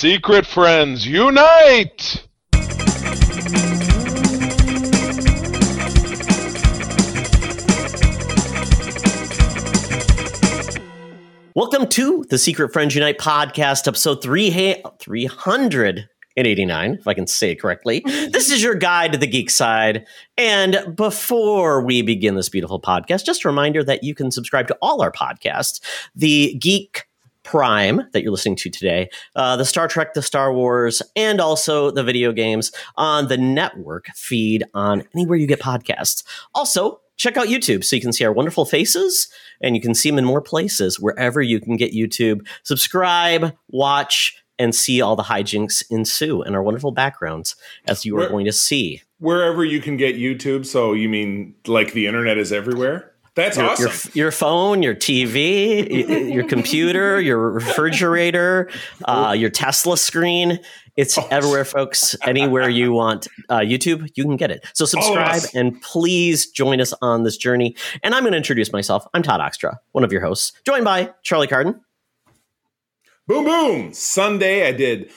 Secret friends, unite! Welcome to the Secret Friends Unite podcast, episode 3 389, if I can say it correctly. this is your guide to the geek side. And before we begin this beautiful podcast, just a reminder that you can subscribe to all our podcasts. The Geek Prime that you're listening to today, uh, the Star Trek, the Star Wars, and also the video games on the network feed on anywhere you get podcasts. Also, check out YouTube so you can see our wonderful faces and you can see them in more places wherever you can get YouTube. Subscribe, watch, and see all the hijinks ensue and our wonderful backgrounds as you are Where- going to see. Wherever you can get YouTube, so you mean like the internet is everywhere? That's Your, awesome. your, your phone, your TV, your computer, your refrigerator, uh, your Tesla screen. It's Oh. everywhere, folks. Anywhere you want uh, YouTube, you can get it. So subscribe us. and please join us on this journey. And I'm going to introduce myself. I'm Todd Oxtra, one of your hosts, joined by Charlie Carden. boom, boom. Sunday, I did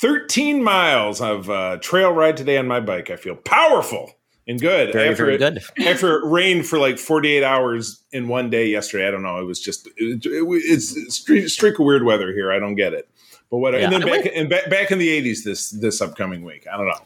13 miles of uh, trail ride today on my bike. I feel powerful and good. Very, after very it, good. after it rained for like 48 hours in one day yesterday. I don't know. It was just, it, it, it's streak, streak of weird weather here. I don't get it. But whatever. Yeah, and then back, and back, back in the 80s this this upcoming week. I don't know.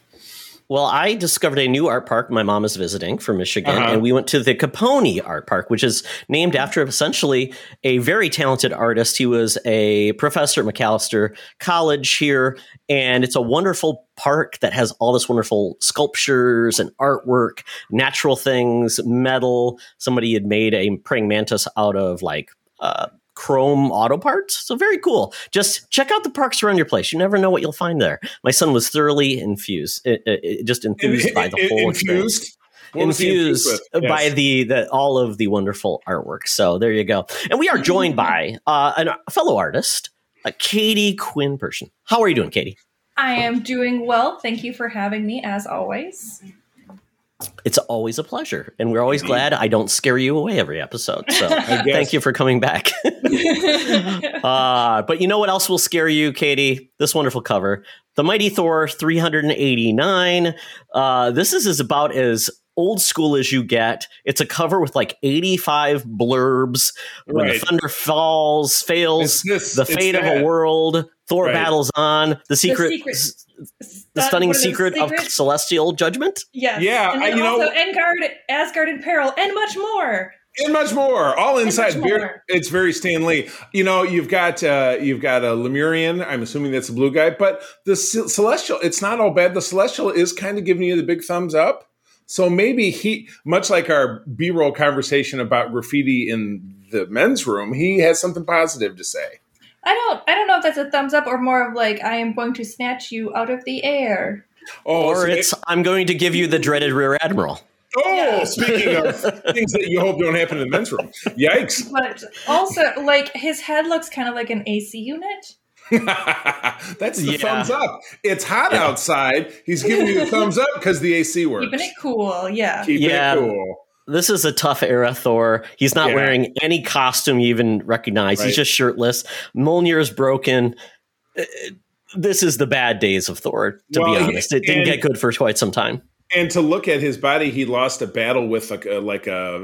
Well, I discovered a new art park my mom is visiting from Michigan, Uh-huh. and we went to the Caponi Art Park, which is named after essentially a very talented artist. He was a professor at Macalester College here, and it's a wonderful park that has all this wonderful sculptures and artwork, natural things, metal. Somebody had made a praying mantis out of like uh, chrome auto parts. So very cool. Just check out the parks around your place. You never know what you'll find there. My son was thoroughly infused, uh, uh, just enthused by the In- whole experience. infused? What was Infused with? by the, the all of the wonderful artwork. So there you go. And we are joined by uh, a fellow artist, uh, Katie Quinn Person. How are you doing, Katie? I am doing well. Thank you for having me, as always. It's always a pleasure, and we're always glad I don't scare you away every episode. So thank you for coming back. Uh, but you know what else will scare you, Katie? This wonderful cover. The Mighty Thor 389. Uh, this is, is about as old school as you get. It's a cover with like 85 blurbs. When the thunder falls, fails, It's this- the fate of a world, Thor Right. battles on, the secret, secret- the stunning What secret of secrets? celestial judgment. Yes. Yeah, and I- then you know- also Asgard, Asgard in peril, and much more. and much more all inside Very- more. it's very stan lee you know you've got uh you've got a lemurian i'm assuming that's a blue guy but the Ce- celestial it's not all bad the celestial is kind of giving you the big thumbs up so maybe he much like our b-roll conversation about graffiti in the men's room he has something positive to say I don't. I don't know if that's a thumbs up or more of like I am going to snatch you out of the air. oh Or so may- it's, I'm going to give you the dreaded rear admiral. oh speaking of things that you hope don't happen in the men's room yikes But also, like his head looks kind of like an AC unit. that's the Yeah. thumbs up it's hot Yeah. outside he's giving you the thumbs up because the ac works Keeping it cool. Yeah. Keeping Yeah. it cool. This is a tough era Thor. He's not Yeah. wearing any costume you even recognize. Right. He's just shirtless. Mjolnir is broken. Uh, This is the bad days of Thor, to Well, be honest. It didn't and- get good for quite some time. And to look at his body, he lost a battle with like a, like a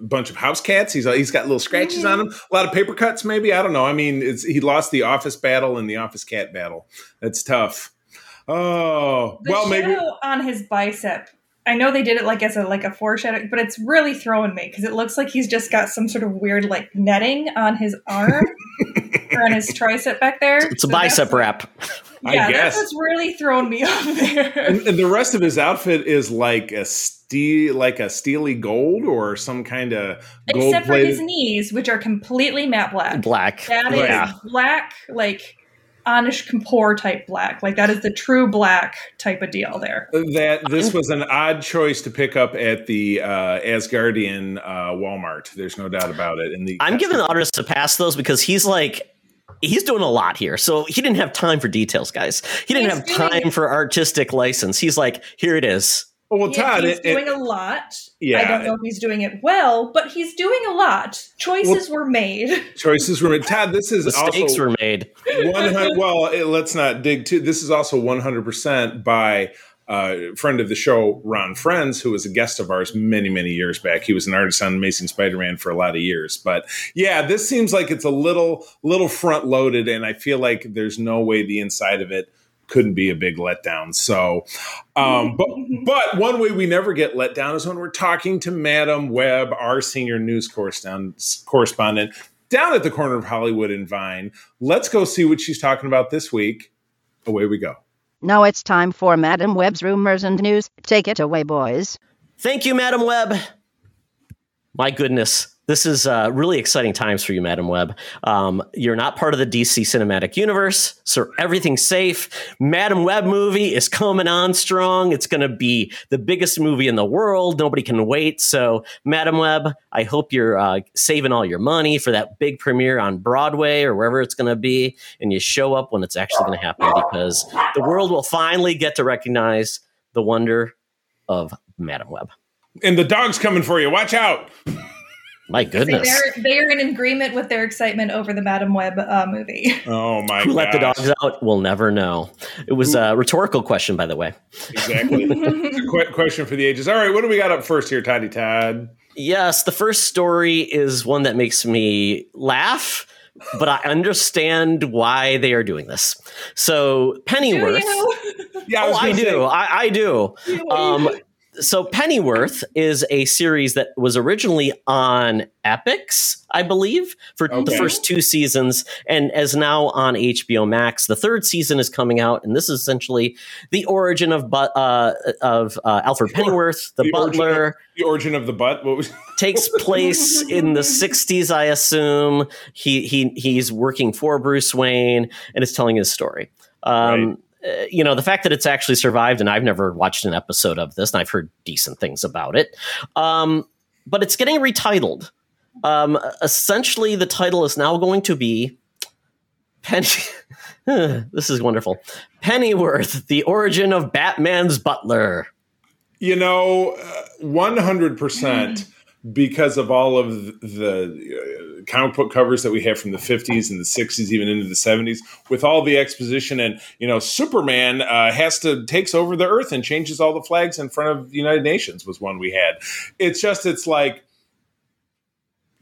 bunch of house cats. He's he's got little scratches on him, a lot of paper cuts. Maybe I don't know. I mean, it's, he lost the office battle and the office cat battle. That's tough. Oh The well, maybe on his bicep. I know they did it like as a like a foreshadow, but it's really throwing me because it looks like he's just got some sort of weird like netting on his arm or on his tricep back there. It's a So bicep wrap. I Yeah, guess. that's what's really thrown me off there. and, and the rest of his outfit is like a steel, like a steely gold or some kind of gold Except for his knees, which are completely matte black. Black. That is Yeah. black, like Anish Kapoor type black. Like that is the true black type of deal there. That this was an odd choice to pick up at the uh, Asgardian uh, Walmart. There's no doubt about it. In the I'm giving the artist a pass, those, because he's like, he's doing a lot here. So he didn't have time for details, guys. He didn't He's have time for artistic license. He's like, here it is. Oh, well, Yeah, Todd, he's it- it- doing a lot. Yeah. I don't know if he's doing it well, but he's doing a lot. Choices were made. choices were made. Todd, this is Mistakes were made. 100 well eh, let's not dig too this is also 100% by uh, friend of the show ron frenz who was a guest of ours many many years back he was an artist on amazing spider-man for a lot of years but yeah this seems like it's a little little front loaded and i feel like there's no way the inside of it couldn't be a big letdown so um, but but one way we never get let down is when we're talking to madam webb our senior news correspondent correspondent down at the corner of Hollywood and Vine. Let's go see what she's talking about this week. Away we go. Now it's time for Madam Webb's rumors and news. Take it away, boys. Thank you, Madam Webb. My goodness, this is uh, really exciting times for you, Madam Webb. Um, you're not part of the DC cinematic universe, so everything's safe. Madam Webb movie is coming on strong. It's going to be the biggest movie in the world. Nobody can wait. So, Madam Webb, I hope you're uh, saving all your money for that big premiere on Broadway or wherever it's going to be, and you show up when it's actually going to happen because the world will finally get to recognize the wonder of Madam Webb. And the dog's coming for you. Watch out. My So goodness. they're they're in agreement with their excitement over the Madam Web uh, movie. Oh my Who god. let the dogs out? We'll never know. It was a rhetorical question, by the way. Exactly. it's a que- question for the ages. All right, what do we got up first here, Toddy Todd? Yes, the first story is one that makes me laugh, but I understand why they are doing this. So, Do Pennyworth. you? Yeah, Oh, I gonna do. I, I do. Um, so Pennyworth is a series that was originally on Epix, I believe, for the first two seasons, and is now on HBO Max. The third season is coming out, and this is essentially the origin of but uh, of uh, Alfred Pennyworth, the, The origin butler. the origin of the butt. What was takes place in the 60s i assume he he he's working for bruce wayne and is telling his story um uh, you know the fact that it's actually survived and i've never watched an episode of this and i've heard decent things about it um but it's getting retitled. Um essentially the title is now going to be penny this is wonderful. Pennyworth the origin of batman's butler. You know, one hundred percent because of all of the uh, comic book covers that we have from the fifties and the sixties, even into the seventies, with all the exposition and you know, Superman uh, has to takes over the Earth and changes all the flags in front of the United Nations was one we had. It's just it's like.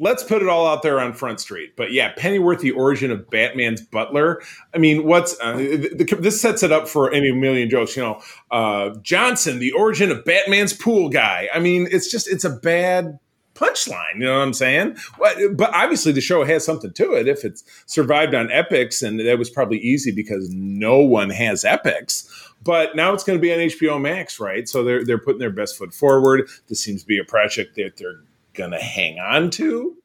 Let's put it all out there on Front Street. But yeah, Pennyworth, the origin of Batman's butler. I mean, what's uh, this sets it up for any million jokes. You know, uh, Johnson, the origin of Batman's pool guy. I mean, it's just it's a bad punchline. You know what I'm saying? But, obviously, the show has something to it. If it's survived on Epix, and that was probably easy because no one has Epix. But now it's going to be on HBO Max, right? So they're they're putting their best foot forward. This seems to be a project that they're going to hang on to,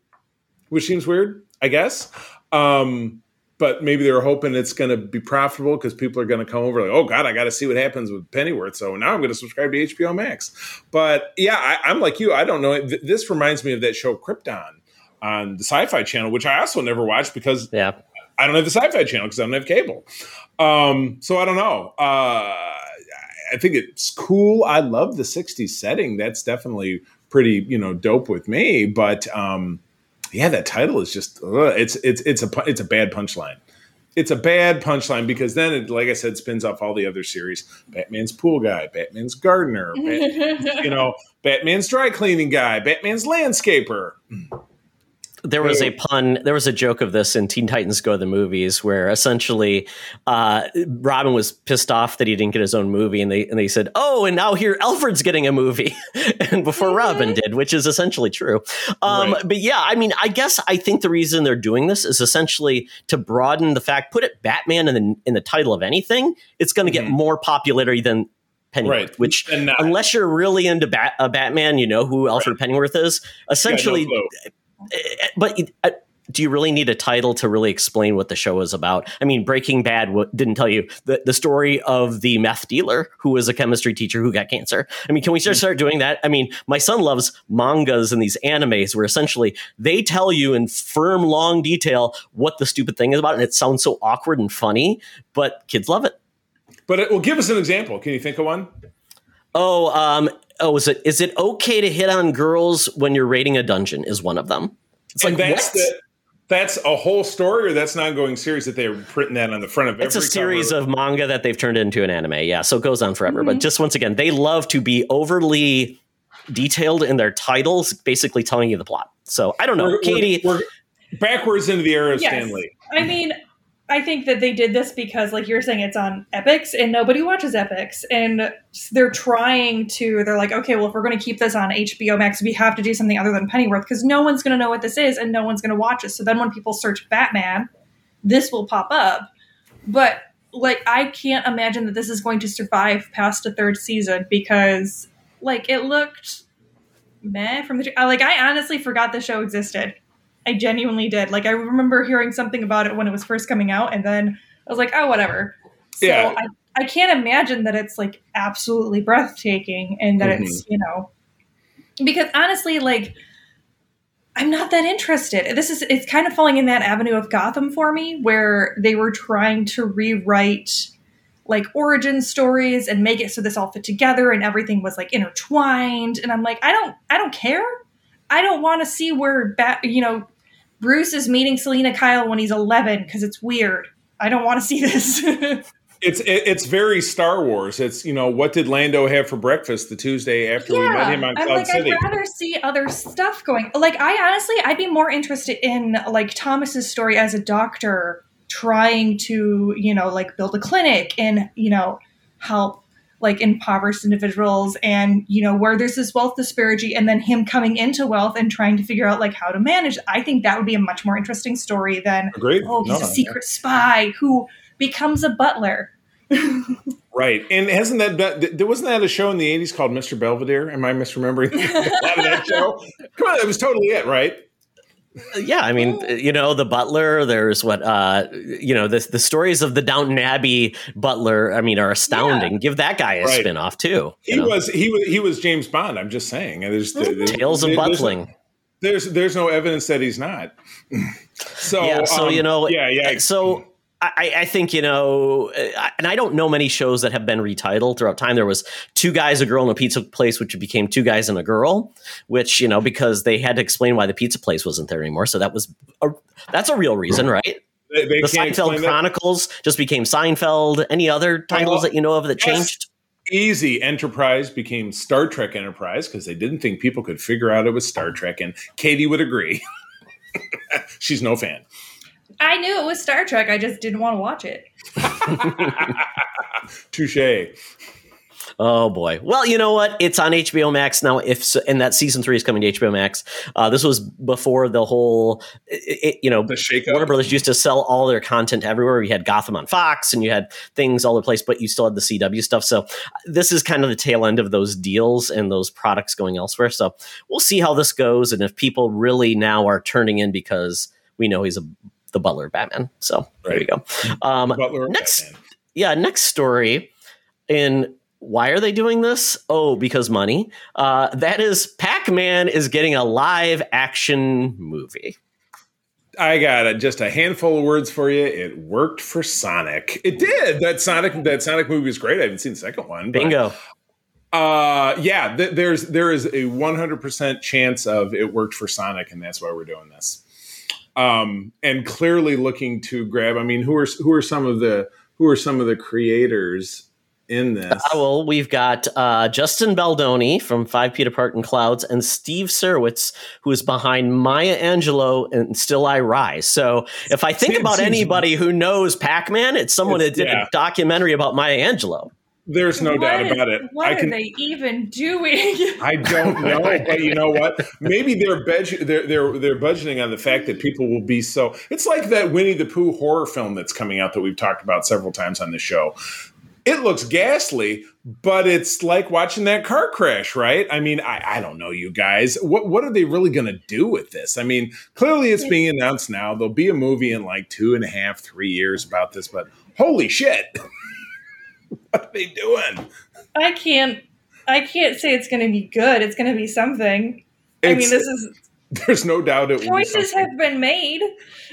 which seems weird, I guess. Um, but maybe they're hoping it's going to be profitable because people are going to come over like, oh god, I got to see what happens with Pennyworth. So now I'm going to subscribe to HBO Max. But yeah, I, I'm like you. I don't know. Th- This reminds me of that show Krypton on the Sci-Fi Channel, which I also never watched because yeah I don't have the Sci-Fi Channel because I don't have cable. Um, so I don't know. Uh, I think it's cool. I love the '60s setting. That's definitely pretty, you know, dope with me. But um, yeah, that title is just ugh, it's it's it's a it's a bad punchline. It's a bad punchline because then, it, like I said, spins off all the other series: Batman's pool guy, Batman's gardener, you know, Batman's dry cleaning guy, Batman's landscaper. Hmm. There was a pun there was a joke of this in teen titans go to the movies where essentially uh, robin was pissed off that he didn't get his own movie and they and they said oh and now here alfred's getting a movie and before robin did which is essentially true um, Right. but yeah i mean i guess i think the reason they're doing this is essentially to broaden the fact put it batman in the in the title of anything it's going to get Mhm. more popularity than Pennyworth, Right. which unless you're really into Bat- uh, Batman, you know who Alfred Pennyworth is. Yeah, no Essentially, clue. uh, but uh, do you really need a title to really explain what the show is about? I mean, Breaking Bad w- didn't tell you the, the story of the meth dealer who was a chemistry teacher who got cancer. I mean, can we just start doing that? I mean, my son loves mangas and these animes where essentially they tell you in firm, long detail what the stupid thing is about, and it sounds so awkward and funny, but kids love it. But it, will give us an example. Can you think of one? Oh, um, oh, is it is it okay to hit on girls when you're raiding a dungeon? Is one of them. It's and like that's what? the, that's a whole story, or that's an ongoing series that they're printing that on the front of every. It's a series cover. of manga that they've turned into an anime. Yeah, so it goes on forever. Mm-hmm. But just once again, they love to be overly detailed in their titles, basically telling you the plot. So I don't know, We're- we're- Katie. We're, backwards into the era of Yes. Stan Lee. I mean, I think that they did this because, like you're saying, it's on Epix and nobody watches Epix. And they're trying to, they're like, okay, well, if we're going to keep this on HBO Max, we have to do something other than Pennyworth because no one's going to know what this is and no one's going to watch it. So then when people search Batman, this will pop up. But, like, I can't imagine that this is going to survive past a third season because, like, it looked meh from the. Like, I honestly forgot the show existed. I genuinely did. Like I remember hearing something about it when it was first coming out, and then I was like, oh, whatever. So Yeah. I, I can't imagine that it's like absolutely breathtaking and that Mm-hmm. it's, you know, because honestly, like, I'm not that interested. This is, it's kind of falling in that avenue of Gotham for me where they were trying to rewrite like origin stories and make it so this all fit together and everything was like intertwined. And I'm like, I don't, I don't care. I don't want to see where, Bat, you know, Bruce is meeting Selina Kyle when he's 11 because it's weird. I don't want to see this. It's it, it's very Star Wars. It's you know what did Lando have for breakfast the Tuesday after we met him on I'm Cloud like, City? I'd rather see other stuff going. Like, I honestly, I'd be more interested in like Thomas's story as a doctor trying to, you know, like build a clinic and you know help like impoverished individuals and you know where there's this wealth disparity and then him coming into wealth and trying to figure out like how to manage i think that would be a much more interesting story than Agreed. oh he's No, a secret spy who becomes a butler Right, and hasn't that been, there wasn't that a show in the '80s called Mr. Belvedere? Am I misremembering a lot of that show? Come on, that was totally it, right? Yeah, I mean, you know, the Butler. There's what, uh, you know, the the stories of the Downton Abbey Butler. I mean, are astounding. Give that guy a Right. spin off too. He know? was he was he was James Bond. I'm just saying. There's, there's Tales of there's- Butling. There's there's no evidence that he's not. So yeah, so um, you know, yeah, yeah. So I, I think you know, uh, and I don't know many shows that have been retitled throughout time. There was two guys, a girl, and a pizza place, which became two guys and a girl, which you know because they had to explain why the pizza place wasn't there anymore. So that was a, that's a real reason, right? They, they The Seinfeld explain that. Chronicles just became Seinfeld. Any other titles that you know of that yes. changed? Easy Enterprise became Star Trek Enterprise because they didn't think people could figure out it was Star Trek, and Katie would agree. She's no fan. I knew it was star trek i just didn't want to watch it Touche. Oh boy. Well, you know what? It's on HBO Max now. If so, and that season three is coming to HBO Max. Uh, this was before the whole, it, it- you know, The shake Warner Brothers used to sell all their content everywhere. You had Gotham on Fox, and you had things all over the place, but you still had the CW stuff. So uh, this is kind of the tail end of those deals and those products going elsewhere. So we'll see how this goes, and if people really now are turning in because we know he's a the Butler Batman. So there you go. Um, next- Batman. yeah, next story. And why are they doing this? Oh, because money. Uh, that is, Pac Man is getting a live action movie. I got a, just a handful of words for you. It worked for Sonic. It did. That Sonic that Sonic movie was great. I haven't seen the second one. but- Bingo. Uh, yeah, th- there's there is a 100% chance of it worked for Sonic, and that's why we're doing this. Um, and clearly looking to grab. I mean, who are who are some of the who are some of the creators in this? Uh, well, we've got uh, Justin Baldoni from Five Feet Apart in Clouds and Steve Sarowitz, who is behind Maya Angelou and Still I Rise. So if I think about anybody who knows Pac Man, it's someone It's- that did yeah. a documentary about Maya Angelou. There's no What doubt about it. What I are they even doing? I don't know, but you know what? Maybe they're, budget, they're they're they're budgeting on the fact that people will be so. It's like that Winnie the Pooh horror film that's coming out that we've talked about several times on the show. It looks ghastly, but it's like watching that car crash, right? I mean, I, I don't know, you guys. What what are they really going to do with this? I mean, clearly it's being announced now. There'll be a movie in like two and a half, three years about this, but holy shit, what are they doing? I can't. I can't say it's going to be good. It's going to be something. I mean, this is There's no doubt it will be choices have been made.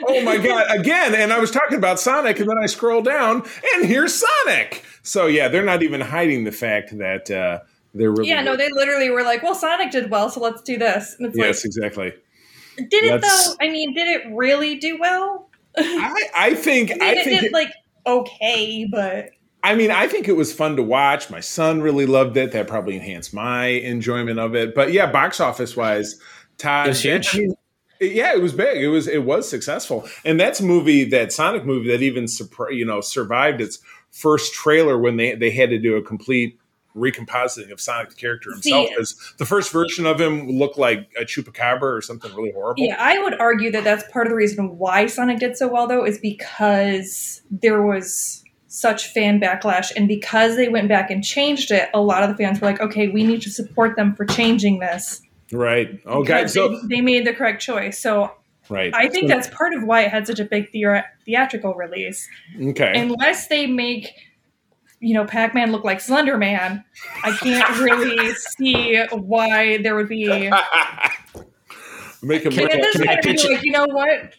Oh my god! Again, and I was talking about Sonic, and then I scroll down, and here's Sonic. So yeah, they're not even hiding the fact that uh, They're really yeah, no, they literally were like, "Well, Sonic did well, so let's do this." And it's yes, exactly. like, did it That's- though? I mean, did it really do well? I, I think I mean, I it think did it- like okay, but I mean, I think it was fun to watch. My son really loved it. That probably enhanced my enjoyment of it. But yeah, box office wise, Todd, It huge. I mean, yeah, it was big. It was it was successful, and that's a movie that Sonic movie that even surpri- you know survived its first trailer when they they had to do a complete recompositing of Sonic the character himself See- because the first version of him looked like a chupacabra or something really horrible. yeah, I would argue that that's part of the reason why Sonic did so well, though, is because there was such fan backlash, and because they went back and changed it, a lot of the fans were like, "Okay, we need to support them for changing this." Right. Okay. So they, they made the correct choice. So right. I think So- that's part of why it had such a big theor- theatrical release. okay. Unless they make, you know, Pac Man look like Slender Man, I can't really see why there would be. Make him Can- look at can I point, I'd be pitch like, you know what?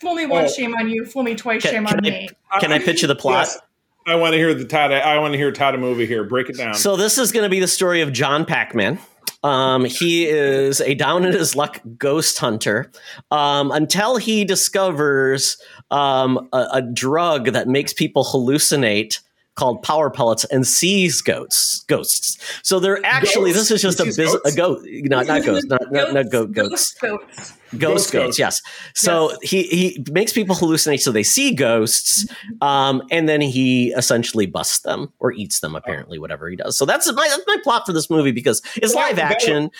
Fool me once, Oh. shame on you. Fool me twice, Can- shame can on I- me. Can I pitch you the plot? Yes. I want to hear the Todd. I want to hear Todd a movie here. Break it down. So this is going to be the story of John Pac-Man. Um, he is a down in his luck ghost hunter um, until he discovers um, a, a drug that makes people hallucinate called power pellets and sees ghosts. Ghosts. So they're actually Ghosts? this is just a biz- a goat. Not not ghosts. Not not, not goat goats. Ghosts. Goats. Ghost Ghost goats, goats. yes. So he he makes people hallucinate so they see ghosts, um, and then he essentially busts them or eats them. Apparently, whatever he does. So that's my that's my plot for this movie because it's live action.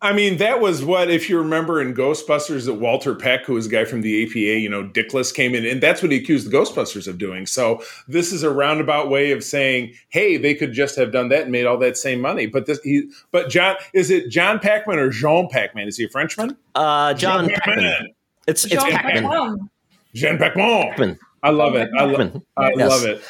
I mean, that was what, if you remember in Ghostbusters, that Walter Peck, who was a guy from the EPA, you know, Dickless came in, and that's what he accused the Ghostbusters of doing. So this is a roundabout way of saying, hey, they could just have done that and made all that same money. But this, he, but John, is it John Pac-Man or Jean Pac-Man? Is he a Frenchman? Uh, John Jean Pac-Man. It's it's Jean Pac-Man. Pac-Man. Jean Pac-Man. Pac-Man. I love it. I, lo- Pac-Man. I Yes. love it.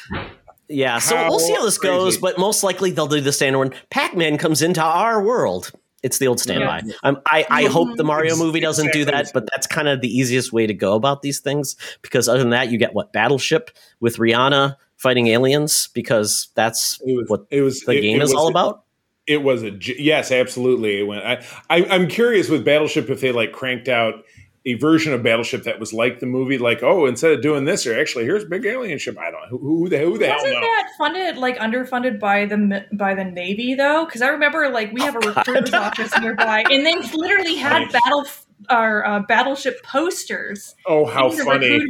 Yeah. So How we'll see how this goes, but most likely they'll do the standard one. Pac-Man comes into our world. It's the old standby. Um, I, I hope the Mario movie doesn't do that, but that's kind of the easiest way to go about these things because other than that, you get what Battleship with Rihanna fighting aliens because that's It was, what it was the it- game it is was- all about. It was a yes, absolutely. It went. I, I I'm curious with Battleship if they like cranked out a version of Battleship that was like the movie, like oh, instead of doing this, or actually here's big alien ship. I don't know who, who the who the hell Wasn't knows. that funded like underfunded by the by the Navy though? Because I remember like we have a recruiter's office nearby, and they literally had Right. battle our uh, battleship posters Oh, how in the funny!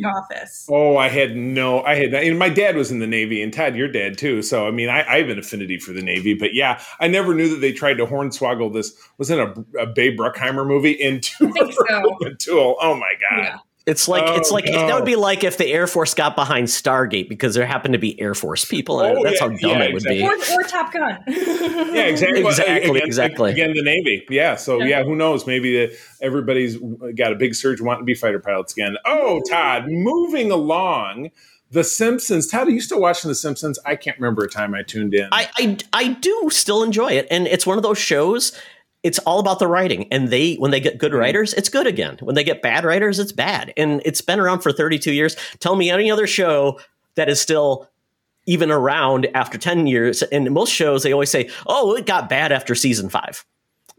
Oh, I had no, I had, and my dad was in the Navy, and Todd, your dad too. So, I mean, I, I have an affinity for the Navy, but yeah, I never knew that they tried to hornswoggle this. Was it a, a Babe Bruckheimer movie into so. a tool? Oh my god! Yeah. It's like Oh, it's like no. that would be like if the Air Force got behind Stargate because there happened to be Air Force people. in. Oh, That's yeah, how dumb yeah, it would exactly. be. Or, or Top Gun. Yeah, exactly. Exactly, Again, exactly. Again, the Navy. Yeah. So, Yeah. yeah, who knows? Maybe the, everybody's got a big surge wanting to be fighter pilots again. Oh, Todd, moving along. The Simpsons. Todd, are you still watching The Simpsons? I can't remember a time I tuned in. I, I I do still enjoy it, and it's one of those shows. It's all about the writing, and they when they get good Mm-hmm. writers, it's good again. When they get bad writers, it's bad, and it's been around for 32 years. Tell me any other show that is still even around after 10 years. And most shows they always say, "Oh, it got bad after season five.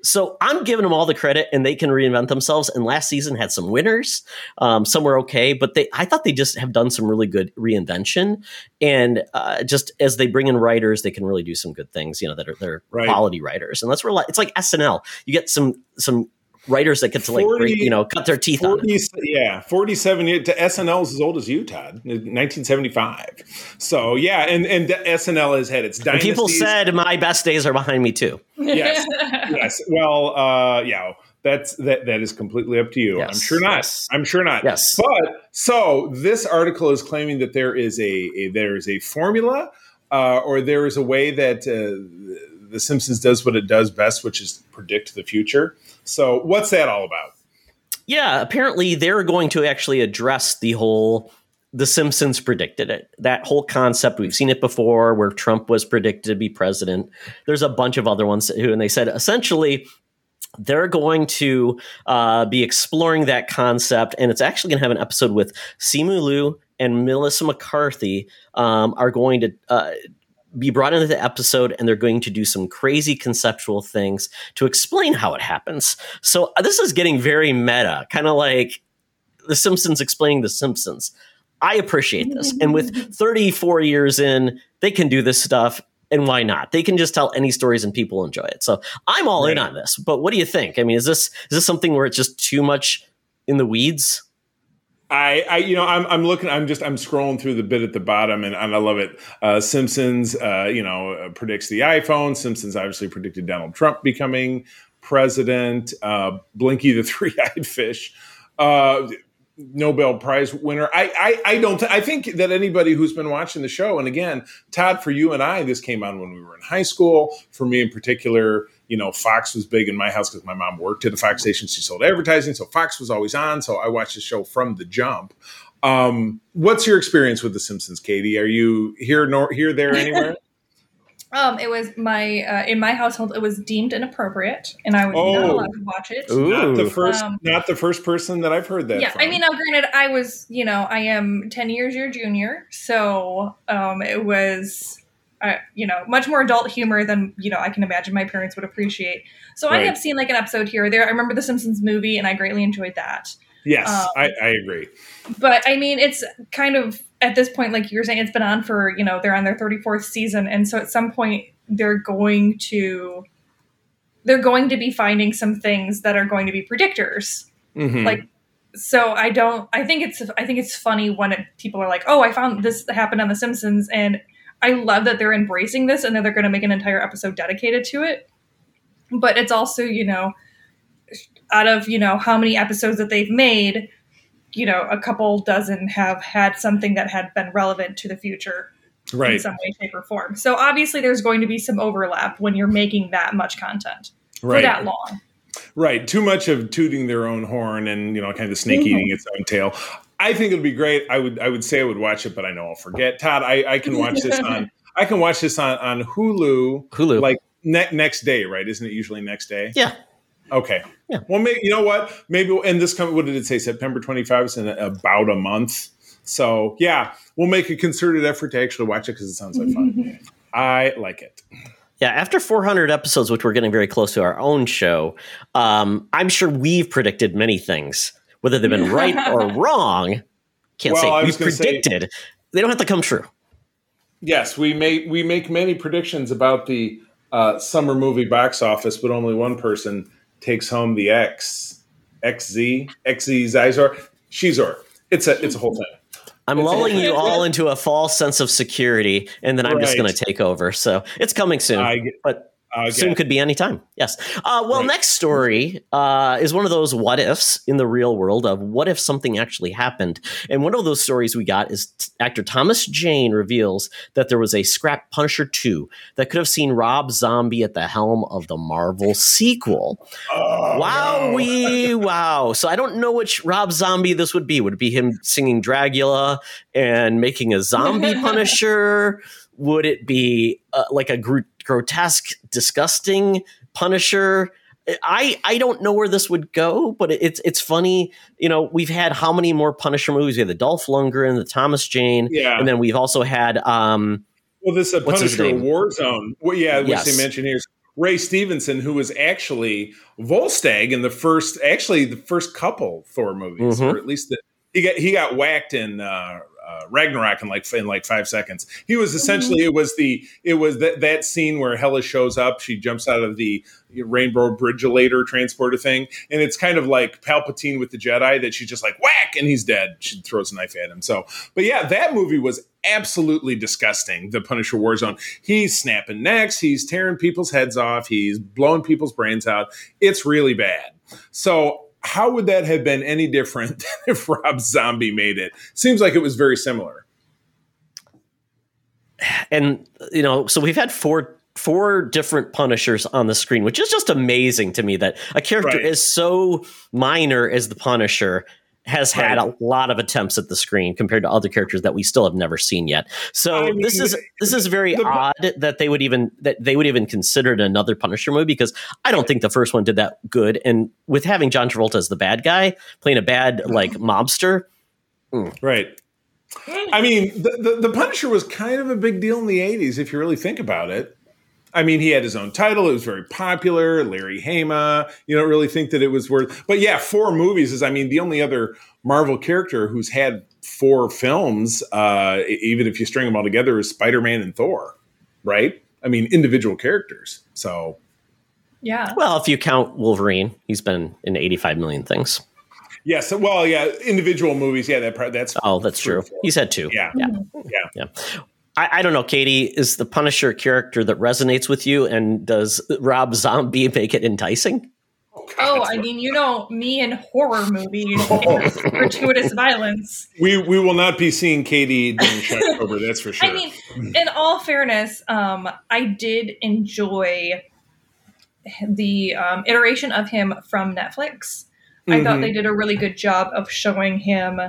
So I'm giving them all the credit, and they can reinvent themselves. And last season had some winners. Um, some were okay, but they I thought they just have done some really good reinvention. And uh, just as they bring in writers, they can really do some good things. You know that are they're Right. quality writers, and that's where it's like SNL. You get some some writers that get to like 40 bring, you know cut their teeth on. it. yeah, 47 years to SNL is as old as you, Todd, 1975. So, yeah, and, and SNL has had its And dynasties. people said my best days are behind me too. Yes. yes. Well, uh, yeah, that's that. That is completely up to you. Yes, I'm sure not. yes. I'm sure not. Yes. But so this article is claiming that there is a, a there is a formula, uh, or there is a way that uh, the Simpsons does what it does best, which is predict the future. So what's that all about? Yeah, apparently they're going to actually address the whole the Simpsons predicted it. That whole concept, we've seen it before where Trump was predicted to be president. There's a bunch of other ones who, and they said essentially they're going to uh, be exploring that concept, and it's actually going to have an episode with Simu Liu and Melissa McCarthy um, are going to uh, be brought into the episode and they're going to do some crazy conceptual things to explain how it happens. So uh, this is getting very meta, kind of like The Simpsons explaining The Simpsons. I appreciate this. And with 34 years in, they can do this stuff. And why not? They can just tell any stories and people enjoy it. So I'm all in on this. But what do you think? I mean, is this is this something where it's just too much in the weeds? I, I, you know, I'm, I'm looking, I'm just, I'm scrolling through the bit at the bottom, and, and I love it. Uh, Simpsons, uh, you know, uh, predicts the iPhone. Simpsons obviously predicted Donald Trump becoming president. Uh, Blinky the three-eyed fish, uh, Nobel Prize winner. I, I, I don't. I think that anybody who's been watching the show, and again, Todd, for you and I, this came on when we were in high school. For me in particular, you know, Fox was big in my house because my mom worked at a Fox station. She sold advertising, so Fox was always on. So I watched the show from the jump. Um, what's your experience with The Simpsons, Katie? Are you here, nor here, there, anywhere? Um, it was my uh, in my household. It was deemed inappropriate, and I was not Oh. allowed to watch it. Ooh. not the first, Um, not the first person that I've heard that. yeah, from. I mean, now granted, I was, you know, I am ten years your junior, so um, it was, uh, you know, much more adult humor than you know I can imagine my parents would appreciate. So I have seen like an episode here or there. I remember the Simpsons movie, and I greatly enjoyed that. yes, um, I, I agree. But I mean, it's kind of at this point, like you're saying, it's been on for you know they're on their 34th season, and so at some point they're going to they're going to be finding some things that are going to be predictors. Mhm. Like, so I don't. I think it's I think it's funny when it, people are like, "Oh, I found this happened on The Simpsons," and I love that they're embracing this and that they're going to make an entire episode dedicated to it. But it's also, you know, out of you know how many episodes that they've made, you know, a couple dozen have had something that had been relevant to the future right. in some way, shape, or form. So obviously, there's going to be some overlap when you're making that much content for right. that long. Right. Too much of tooting their own horn and you know, kind of the snake Mm-hmm. eating its own tail. I think it'd be great. I would I would say I would watch it, but I know I'll forget. Todd, I, I can watch this on I can watch this on, on Hulu Hulu. like ne- next day, right? Isn't it usually next day? yeah. Okay. Yeah. Well, maybe you know what? Maybe and this come. What did it say? September twenty five is in about a month. So yeah, we'll make a concerted effort to actually watch it because it sounds like fun. I like it. Yeah, after 400 episodes, which we're getting very close to our own show, um, I'm sure we've predicted many things, whether they've been right or wrong. Can't Well, say we gonna say- predicted. they don't have to come true. Yes, we make we make many predictions about the uh, summer movie box office, but only one person takes home the X XZ XZ Zizor Shizor. It's a it's a whole thing. I'm lulling you all into a false sense of security, and then I'm just going to take over. So it's coming soon, I but I soon could be any time. Yes. Uh, well, Right. next story uh, is one of those what ifs in the real world of what if something actually happened. And one of those stories we got is t- actor Thomas Jane reveals that there was a scrap Punisher 2 that could have seen Rob Zombie at the helm of the Marvel sequel. Oh, wow, no. we wow. So I don't know which Rob Zombie this would be. Would it be him singing Dracula and making a zombie Punisher? Would it be uh, like a gr- grotesque, disgusting Punisher? I I don't know where this would go, but it's it's funny. You know, we've had how many more Punisher movies? We had the Dolph Lundgren, the Thomas Jane, Yeah. and then we've also had um Well, this is a Punisher? War Zone. Well, yeah, which Yes. they mentioned here Ray Stevenson, who was actually Volstagg in the first, actually the first couple Thor movies, Mhm. or at least the, he got he got whacked in uh, uh, Ragnarok in like in like five seconds. He was essentially it was the it was that that scene where Hela shows up. She jumps out of the rainbow bridgelator transporter thing, and it's kind of like Palpatine with the Jedi that she's just like whack and he's dead. She throws a knife at him. So, but yeah, that movie was absolutely disgusting. The Punisher Warzone. He's snapping necks. He's tearing people's heads off. He's blowing people's brains out. It's really bad. So. How would that have been any different than if Rob Zombie made it? Seems like it was very similar. and you know, so we've had four four different Punishers on the screen, which is just amazing to me that a character Right. as so minor as the Punisher has had Right. a lot of attempts at the screen compared to other characters that we still have never seen yet. So I mean, this is this is very the- odd that they would even that they would even consider it another Punisher movie because I don't think the first one did that good. And with having John Travolta as the bad guy playing a bad mm-hmm. like mobster, mm. Right. I mean, the, the, the Punisher was kind of a big deal in the 80s, if you really think about it. I mean, he had his own title. It was very popular. Larry Hama. You don't really think that it was worth, but yeah, four movies is. I mean, the only other Marvel character who's had four films, uh, even if you string them all together, is Spider Man and Thor, right? I mean, individual characters. So Yeah. Well, if you count Wolverine, he's been in 85 million things. yes, well, yeah, individual movies. Yeah, that. That's Oh, that's three true. four. He's had two. Yeah. Yeah. Yeah. Yeah. I, I don't know, Katie, is the Punisher character that resonates with you, and does Rob Zombie make it enticing? Oh, I mean, you know, me and horror movies, and gratuitous violence. We we will not be seeing Katie during Shocktober. That's for sure. I mean, in all fairness, um, I did enjoy the um, iteration of him from Netflix. I thought Mhm. they did a really good job of showing him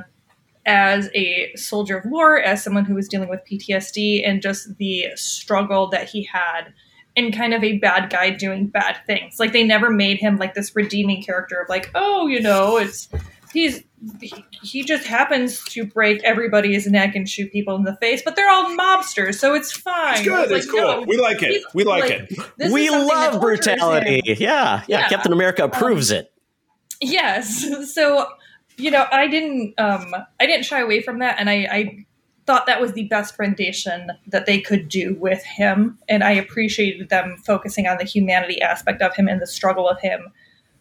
as a soldier of war, as someone who was dealing with PTSD, and just the struggle that he had in kind of a bad guy doing bad things. Like they never made him like this redeeming character of like, oh, you know, it's he's he, he just happens to break everybody's neck and shoot people in the face, but they're all mobsters, so it's fine. it's good. Like, It's cool. no, we like it. We like, like, it. we love brutality. Yeah, yeah. Yeah. Captain America approves it. Yes. So, you know, I didn't um I didn't shy away from that and I, I thought that was the best rendition that they could do with him. And I appreciated them focusing on the humanity aspect of him and the struggle of him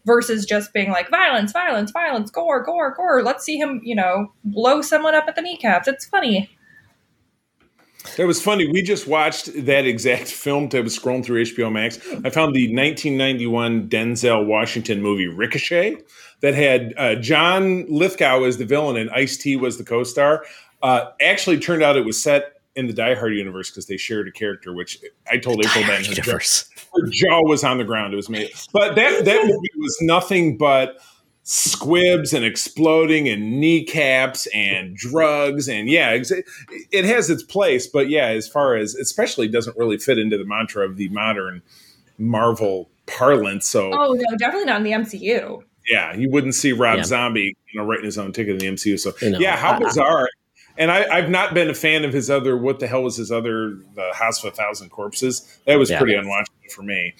versus just being like violence, violence, violence, gore, gore, gore. Let's see him, you know, blow someone up at the kneecaps. It's funny. That was funny. We just watched that exact film. I was scrolling through HBO Max. I found the 1991 Denzel Washington movie Ricochet that had uh, John Lithgow as the villain and Ice T was the co-star. Uh, actually, turned out it was set in the Die Hard universe because they shared a character. Which I told April then her jaw, her jaw was on the ground. It was made, but that that movie was nothing but squibs and exploding and kneecaps and drugs and yeah exa- it has its place but yeah as far as especially doesn't really fit into the mantra of the modern marvel parlance so Oh no, definitely not in the MCU. yeah you wouldn't see rob Yeah. zombie you know writing his own ticket in the mcu so You know, yeah how I- I- bizarre and I, I've not been a fan of his other. What the hell was his other? The House of a Thousand Corpses. That was Yeah. pretty unwatchable for me.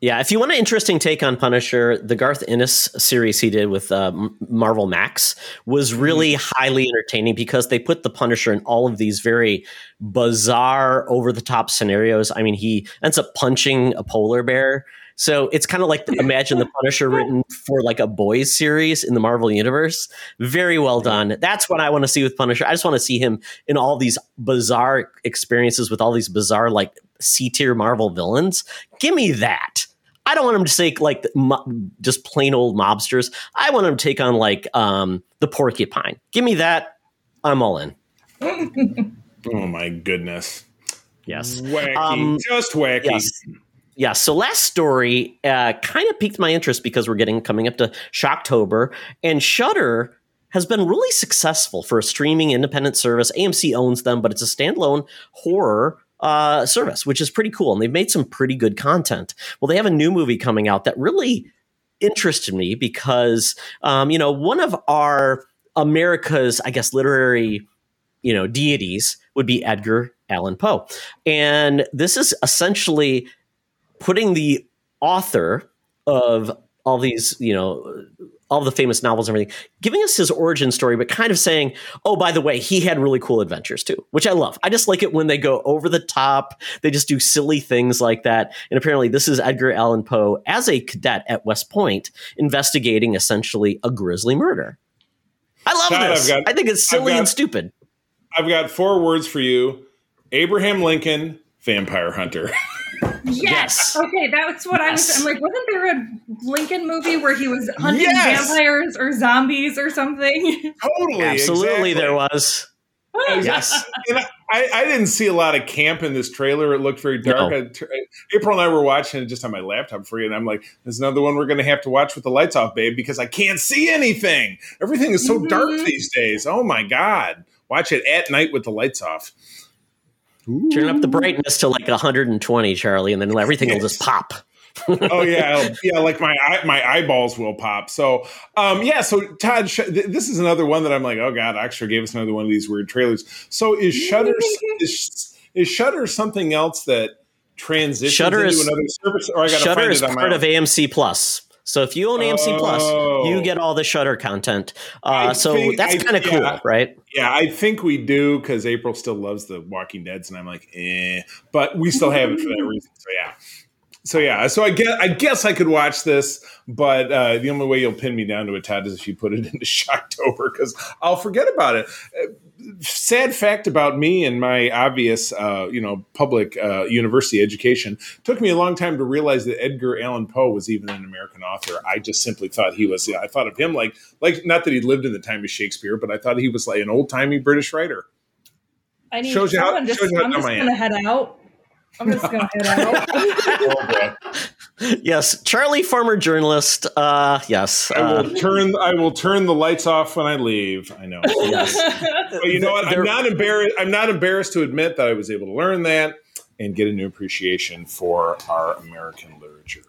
Yeah, if you want an interesting take on Punisher, the Garth Ennis series he did with uh, Marvel Max was really highly entertaining because they put the Punisher in all of these very bizarre, over the top scenarios. I mean, he ends up punching a polar bear. So it's kind of like imagine the Punisher written for like a boys series in the Marvel universe. Very well done. That's what I want to see with Punisher. I just want to see him in all these bizarre experiences with all these bizarre like C tier Marvel villains. Give me that. I don't want them to take like mo- just plain old mobsters. I want them to take on like um, the porcupine. Give me that. I'm all in. Oh my goodness, Yes. wacky, Um, just wacky. Yes. Yeah. So last story uh, kind of piqued my interest because we're getting coming up to Shocktober, and Shudder has been really successful for a streaming independent service. AMC owns them, but it's a standalone horror uh, service, which is pretty cool. And they've made some pretty good content. Well, they have a new movie coming out that really interested me because um, you know one of our America's, I guess, literary you know deities would be Edgar Allan Poe, and this is essentially putting the author of all these, you know, all the famous novels and everything, giving us his origin story, but kind of saying, oh, by the way, he had really cool adventures too, which I love. I just like it when they go over the top. They just do silly things like that. And apparently, this is Edgar Allan Poe as a cadet at West Point investigating essentially a grisly murder. I love Todd, this. Got- I think it's silly got- and stupid. I've got four words for you: Abraham Lincoln, vampire hunter. Yes. Okay, that's what I was. I'm like, wasn't there a Lincoln movie where he was hunting Yes. vampires or zombies or something? totally, Absolutely, exactly. there was. Yes. And I, I didn't see a lot of camp in this trailer. It looked very dark. No. I t- April and I were watching it just on my laptop for you, and I'm like, "There's another one we're going to have to watch with the lights off, babe, because I can't see anything. Everything is so dark Mhm. these days. Oh my god! Watch it at night with the lights off. Turn up the brightness to like 120, Charlie, and then everything will just pop. oh yeah, yeah. Like my eye, my eyeballs will pop. So um, yeah. So Todd, sh- th- this is another one that I'm like, oh god, Extra gave us another one of these weird trailers. So is Shudder is, is Shudder something else that transitions Shudder into is- another service, or I got to Shudder find is it on my part of AMC Plus. So if you own AMC Plus, Oh. you get all the Shudder content. Uh, so think- that's kind of yeah. cool, right? Yeah, I think we do because April still loves the Walking Dead's, and I'm like, eh. But we still have it for that reason. So yeah. So yeah, so I guess I guess I could watch this, but uh, the only way you'll pin me down to it, Todd, is if you put it into Shocktober because I'll forget about it. Sad fact about me and my obvious, uh, you know, public uh, university education took me a long time to realize that Edgar Allan Poe was even an American author. I just simply thought he was. I thought of him like like not that he lived in the time of Shakespeare, but I thought he was like an old timey British writer. I need. Shows you how- I'm just, shows you how I'm just gonna head out. I'm just gonna head out. Oh. Yes, Charlie, former journalist. Uh, yes. I Uh, will turn. I will turn the lights off when I leave. I know. yes. But you know what? I'm not embarrassed. I'm not embarrassed to admit that I was able to learn that and get a new appreciation for our American literature.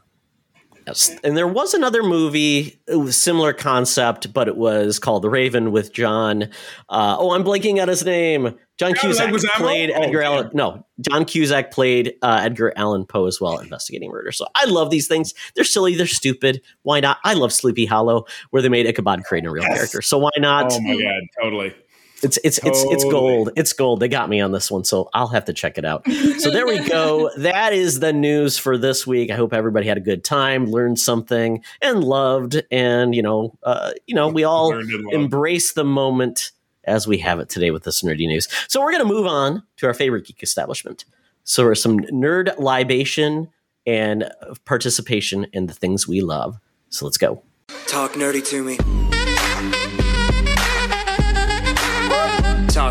Yes. And there was another movie, it was similar concept, but it was called The Raven with John. Uh, oh, I'm blanking out his name. John Cusack played Oh, Edgar damn. Allan. No, John Cusack played uh, Edgar Allan Poe as well, investigating murder. So I love these things. They're silly. They're stupid. Why not? I love Sleepy Hollow, where they made Ichabod Crane a real Yes. character. So why not? Oh my god, totally. It's it's it's it's gold. It's gold. They got me on this one, so I'll have to check it out. So there we go. That is the news for this week. I hope everybody had a good time, learned something, and loved. And you know, uh, you know, we all Learned and loved. embrace the moment as we have it today with this nerdy news. So we're going to move on to our favorite geek establishment. So there's some nerd libation and participation in the things we love. So let's go. Talk nerdy to me.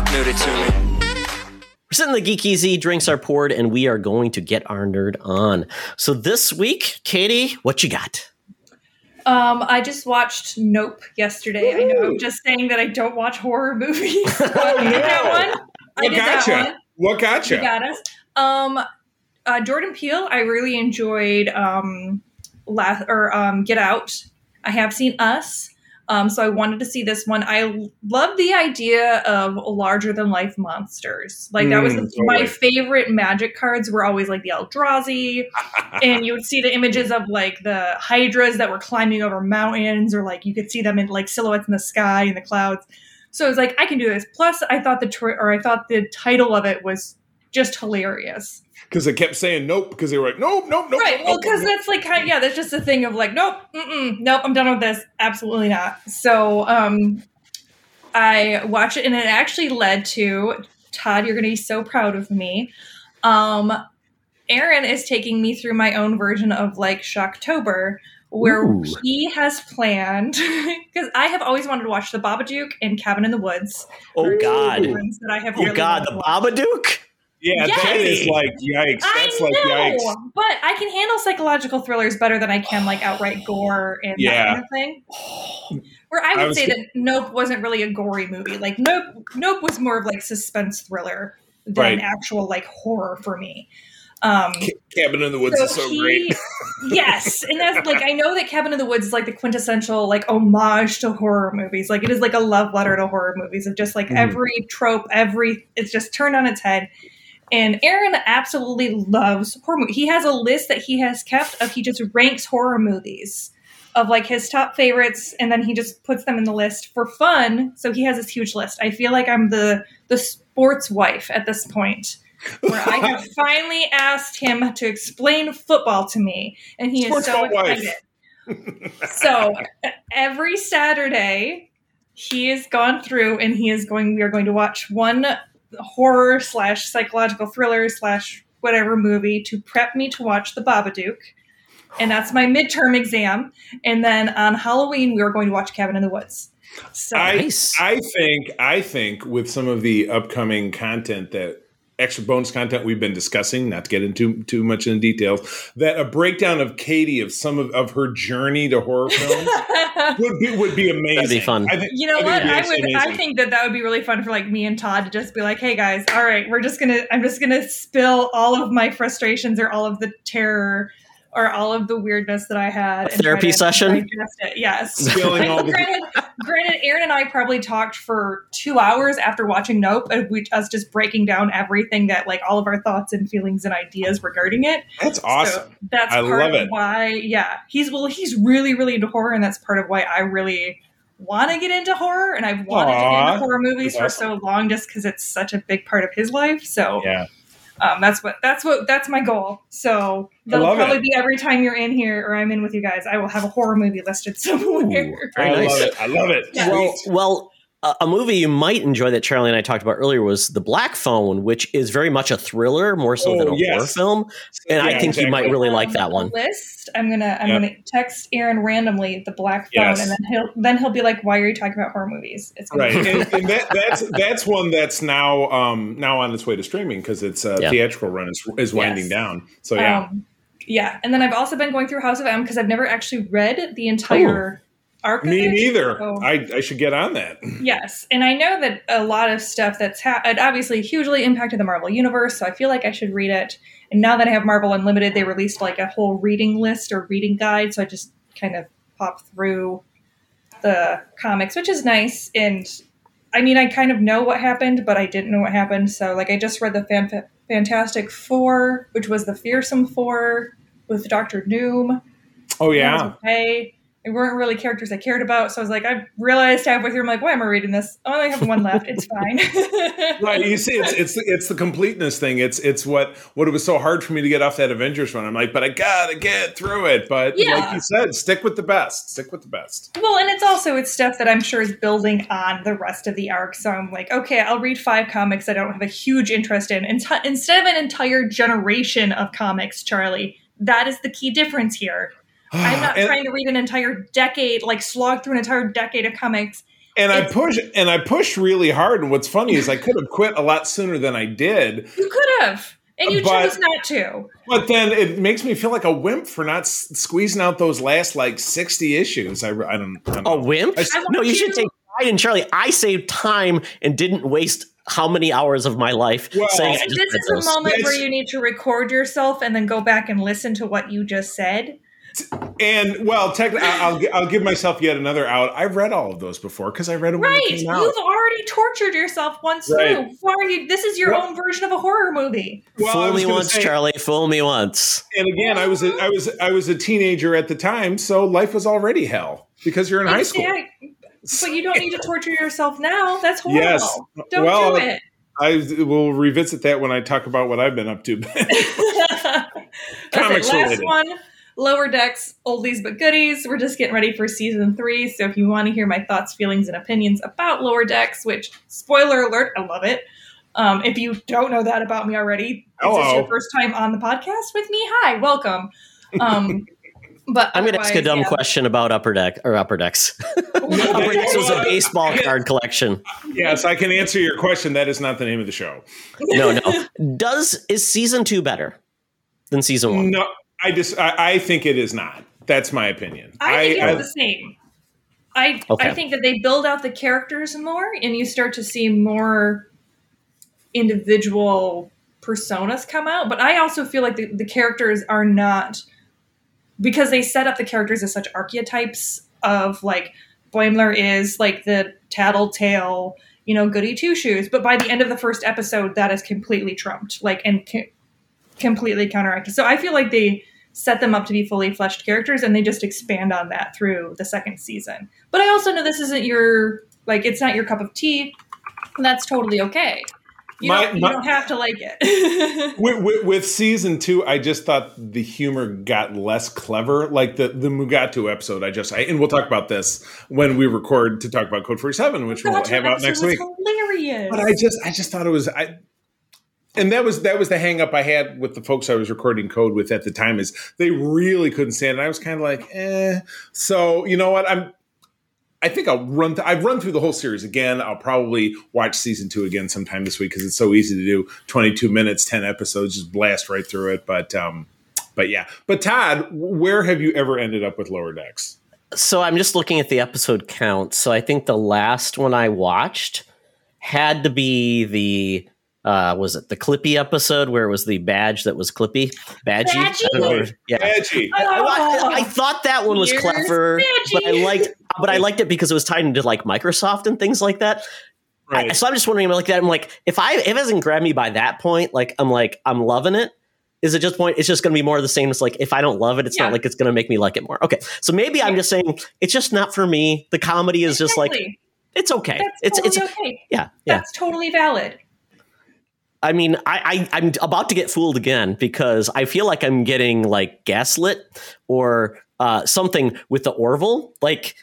Talk nerdy to me. We're sitting in the Geek Easy, drinks are poured, and we are going to get our nerd on. So this week, Katie, what you got? Um, I just watched Nope yesterday. I know I'm just saying that I don't watch horror movies. I did that one. I What did gotcha? that one. What gotcha? You got us. Um, uh, Jordan Peele. I really enjoyed um, la- or um, Get Out. I have seen Us. Um, so I wanted to see this one. I love the idea of larger than life monsters. Like that was Mm, my totally. favorite magic cards. Were always like the Eldrazi, and you would see the images of like the hydras that were climbing over mountains, or like you could see them in like silhouettes in the sky and the clouds. So it was like I can do this. Plus, I thought the tra- or I thought the title of it was just hilarious. Because I kept saying nope because they were like nope, nope, nope. right. nope, Well, because nope. that's like kind of, yeah, that's just a thing of like nope, mm-mm, nope, I'm done with this. Absolutely not. So um, I watched it, and it actually led to Todd. You're going to be so proud of me. Um, Aaron is taking me through my own version of like Shocktober, where Ooh. he has planned because I have always wanted to watch The Babadook and Cabin in the Woods. Oh God! that I have Oh really God! The to. Babadook. Yeah, Yes! that is like yikes. That's I like know, yikes. but I can handle psychological thrillers better than I can like outright gore and Yeah. that kind of thing. Where I I would was say go- that Nope wasn't really a gory movie. Like Nope, Nope was more of like suspense thriller than Right. actual like horror for me. Um, Cabin in the Woods is so he- great. yes, and that's like I know that Cabin in the Woods is like the quintessential like homage to horror movies. Like it is like a love letter to horror movies of just like Mhm. every trope, every it's just turned on its head. And Aaron absolutely loves horror movies. He has a list that he has kept of he just ranks horror movies of like his top favorites, and then he just puts them in the list for fun. So he has this huge list. I feel like I'm the the sports wife at this point, where I have finally asked him to explain football to me, and he Sports is so excited. so every Saturday, he has gone through and he is going. We are going to watch one horror slash psychological thriller slash whatever movie to prep me to watch the Babadook. And that's my midterm exam. And then on Halloween, we are going to watch Cabin in the Woods. So I Nice. I think I think with some of the upcoming content that extra bonus content we've been discussing, not to get into too much in details, that a breakdown of Katie of some of, of her journey to horror films would be would be amazing. That'd be fun. I think, You know I think what? it'd be I would. I think that that would be really fun for like me and Todd to just be like, "Hey guys, all right, we're just gonna. I'm just gonna spill all of my frustrations or all of the terror or all of the weirdness that I had. A therapy session? Yes. Spilling all the- granted, granted, Aaron and I probably talked for two hours after watching Nope, and we us just breaking down everything that like all of our thoughts and feelings and ideas regarding it. That's awesome. So that's I part love of it. why, yeah, he's well, he's really, really into horror, and that's part of why I really want to get into horror, and I've wanted to get into horror movies for so long, just because it's such a big part of his life. So yeah. Um, that's what that's what that's my goal. So that'll probably it. be every time you're in here or I'm in with you guys, I will have a horror movie listed somewhere. Very I nice. love it. I love it. Yeah. Well, well, a, a movie you might enjoy that Charlie and I talked about earlier was The Black Phone, which is very much a thriller more so Oh, than a yes. horror film. And I Yeah, think you might exactly. really like Um, that one. List. I'm gonna I'm Yeah. gonna text Aaron randomly the black phone, Yes. and then he'll then he'll be like, "Why are you talking about horror movies?" It's Right, be- and, and that, that's that's one that's now um, now on its way to streaming because its uh, Yeah. theatrical run is, is winding Yes. down. So yeah, Um, yeah, and then I've also been going through House of M because I've never actually read the entire arc. Me neither. so- I, I should get on that. Yes, and I know that a lot of stuff that's ha- it obviously hugely impacted the Marvel universe, so I feel like I should read it. And now that I have Marvel Unlimited, they released like a whole reading list or reading guide, so I just kind of pop through the comics, which is nice. And I mean, I kind of know what happened, but I didn't know what happened. So like, I just read the Fan- Fantastic Four, which was the Fearsome Four with Doctor Doom. Oh yeah, was They weren't really characters I cared about, so I was like, I realized halfway through, I'm like, why am I reading this? I only have one left. It's fine. right. You see, it's it's the, it's the completeness thing. It's it's what what it was so hard for me to get off that Avengers run. I'm like, but I gotta get through it. But Yeah. like you said, stick with the best. Stick with the best. Well, and it's also it's stuff that I'm sure is building on the rest of the arc. So I'm like, okay, I'll read five comics I don't have a huge interest in, instead of an entire generation of comics, Charlie. That is the key difference here. I'm not And- trying to read an entire decade, like slog through an entire decade of comics. And I push and I pushed really hard. And what's funny is I could have quit a lot sooner than I did. You could have, and you But- chose not to. But then it makes me feel like a wimp for not s- squeezing out those last like sixty issues. I, I don't. I don't A wimp? I- I No, want you should take pride in Charlie. I saved time and didn't waste how many hours of my life Well, saying I just this is a moment That's- where you need to record yourself and then go back and listen to what you just said. And well, technically, I'll, I'll I'll give myself yet another out. I've read all of those before because I read them when Right, they came you've already tortured yourself once Right. through. Why are you? This is your Well- own version of a horror movie. Well, I Fool me once, say- Charlie. Fool me once. And again, I was a, I was I was a teenager at the time, so life was already hell because you're in high school. Exact- But you don't need to torture yourself now. That's horrible. Yes. Don't Well, do it. I will revisit that when I talk about what I've been up to. Comics it. Last related. one. Lower decks, oldies but goodies. We're just getting ready for season three. So if you want to hear my thoughts, feelings, and opinions about Lower Decks, which spoiler alert, I love it. Um, if you don't know that about me already, is this Hello. your first time on the podcast with me? Hi, welcome. Um, but I'm going to ask a dumb yeah. question about Upper Deck or Upper Decks. Upper Decks was a baseball card collection. yes, I can answer your question. That is not the name of the show. No, no. Does is season two better than season one? No, I just I, I think it is not. That's my opinion. I think I- it's the same. I Okay. I think that they build out the characters more, and you start to see more individual personas come out. But I also feel like the, the characters are not because they set up the characters as such archetypes of like Boimler is like the tattletale, you know, goody two shoes. But by the end of the first episode, that is completely trumped, like and co- completely counteracted. So I feel like they set them up to be fully fleshed characters and they just expand on that through the second season. But I also know this isn't your like it's not your cup of tea. And that's totally okay. You, My- don't, you my- don't have to like it. with, with, with season two, I just thought the humor got less clever. Like the the Mugato episode, I just I, and we'll talk about this when we record to talk about Code Forty Seven, which we'll have out next week. Hilarious. But I just I just thought it was I and that was that was the hang up I had with the folks I was recording code with at the time is they really couldn't stand it. I was kind of like, eh. So you know what? I'm I think I'll run th- I've run through the whole series again. I'll probably watch season two again sometime this week because it's so easy to do. 22 minutes, 10 episodes, just blast right through it. But um but yeah. But Todd, where have you ever ended up with lower decks? So I'm just looking at the episode count. So I think the last one I watched had to be the uh, was it the Clippy episode where it was the badge that was Clippy? Badgie? Badgie? I don't know. Yeah. Edgy. I, Oh, I thought that one was Here's clever, but I liked, but I liked it because it was tied into like Microsoft and things like that. I- so I'm just wondering, like that. I'm like, if I if it hasn't grabbed me by that point, like I'm like I'm loving it. Is it just point? It's just going to be more of the same. It's like if I don't love it, it's Yeah. not like it's going to make me like it more. Okay, so maybe I'm just saying it's just not for me. The comedy is just like it's okay. That's it's totally it's okay. yeah yeah. That's totally valid. I mean, I, I I'm about to get fooled again because I feel like I'm getting like gaslit or uh, something with the Orville. Like,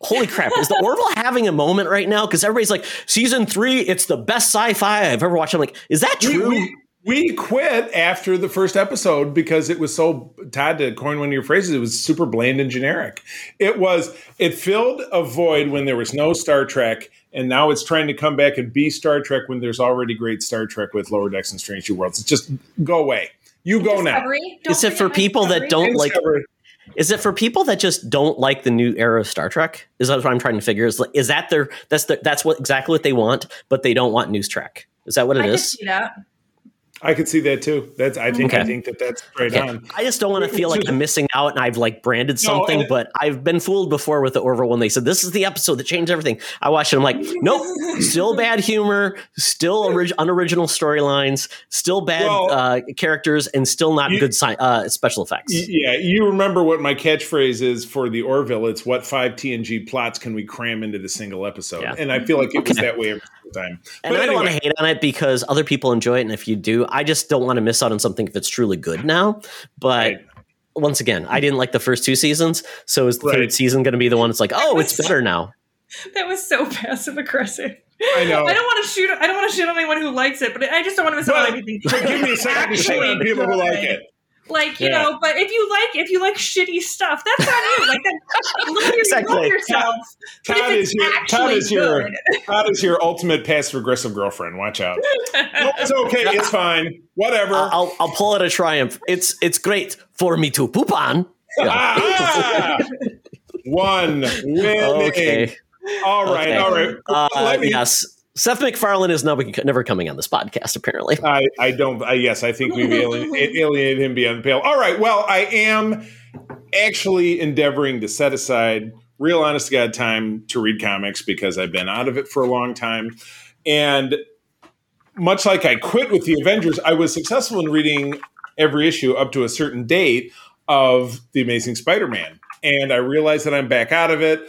holy crap, is the Orville having a moment right now? Because everybody's like, season three, it's the best sci-fi I've ever watched. I'm like, is that We, true? we, we quit after the first episode because it was so Todd to coin one of your phrases. It was super bland and generic. It was it filled a void when there was no Star Trek, and now it's trying to come back and be Star Trek when there's already great Star Trek with Lower Decks and Strange New Worlds. It's just go away. You go now. Don't Is it for forget people that don't like? Is it for people that just don't like the new era of Star Trek? Is that what I'm trying to figure? Is is that their that's their, that's what exactly what they want, but they don't want news Trek? Is that what it I can is? see that. I could see that too. That's I think I think that that's right Yeah. on. I just don't want to feel like I'm missing out and I've like branded something, and- but I've been fooled before with the Orville when they said this is the episode that changed everything. I watched it. I'm like, nope, still bad humor, still orig- unoriginal storylines, still bad Well- uh, characters, and still not You- good sci- uh, special effects. Yeah, you remember what my catchphrase is for the Orville? It's what five TNG plots can we cram into the single episode? Yeah. And I feel like it was that way every time. and But I don't want to hate on it because other people enjoy it, and if you do, I just don't want to miss out on something if it's truly good now. But Right. once again, I didn't like the first two seasons, so is the Right. third season going to be the one? that's like, oh, it's better now. That was so passive aggressive. I know. I don't want to shoot. I don't want to shoot on anyone who likes it, but I just don't want to miss out on anything. but give me a second to shit on people who like it. Like you Yeah. know, but if you like if you like shitty stuff, that's on you. Like that, look at Exactly. love yourself. But Todd if is your Todd actually is your good, Todd is your ultimate passive aggressive girlfriend. Watch out. No, it's okay. It's fine. Whatever. I'll, I'll, I'll pull it a triumph. It's it's great for me to poop on. Yeah. Ah! One winning. Okay. All right. Okay. All right. Uh, Let me- yes. Seth MacFarlane is never, never coming on this podcast, apparently. I, I don't. I, yes, I think we've alien, alienated him beyond the pale. All right. Well, I am actually endeavoring to set aside real honest to God time to read comics because I've been out of it for a long time. And much like I quit with the Avengers, I was successful in reading every issue up to a certain date of The Amazing Spider Man. And I realized that I'm back out of it.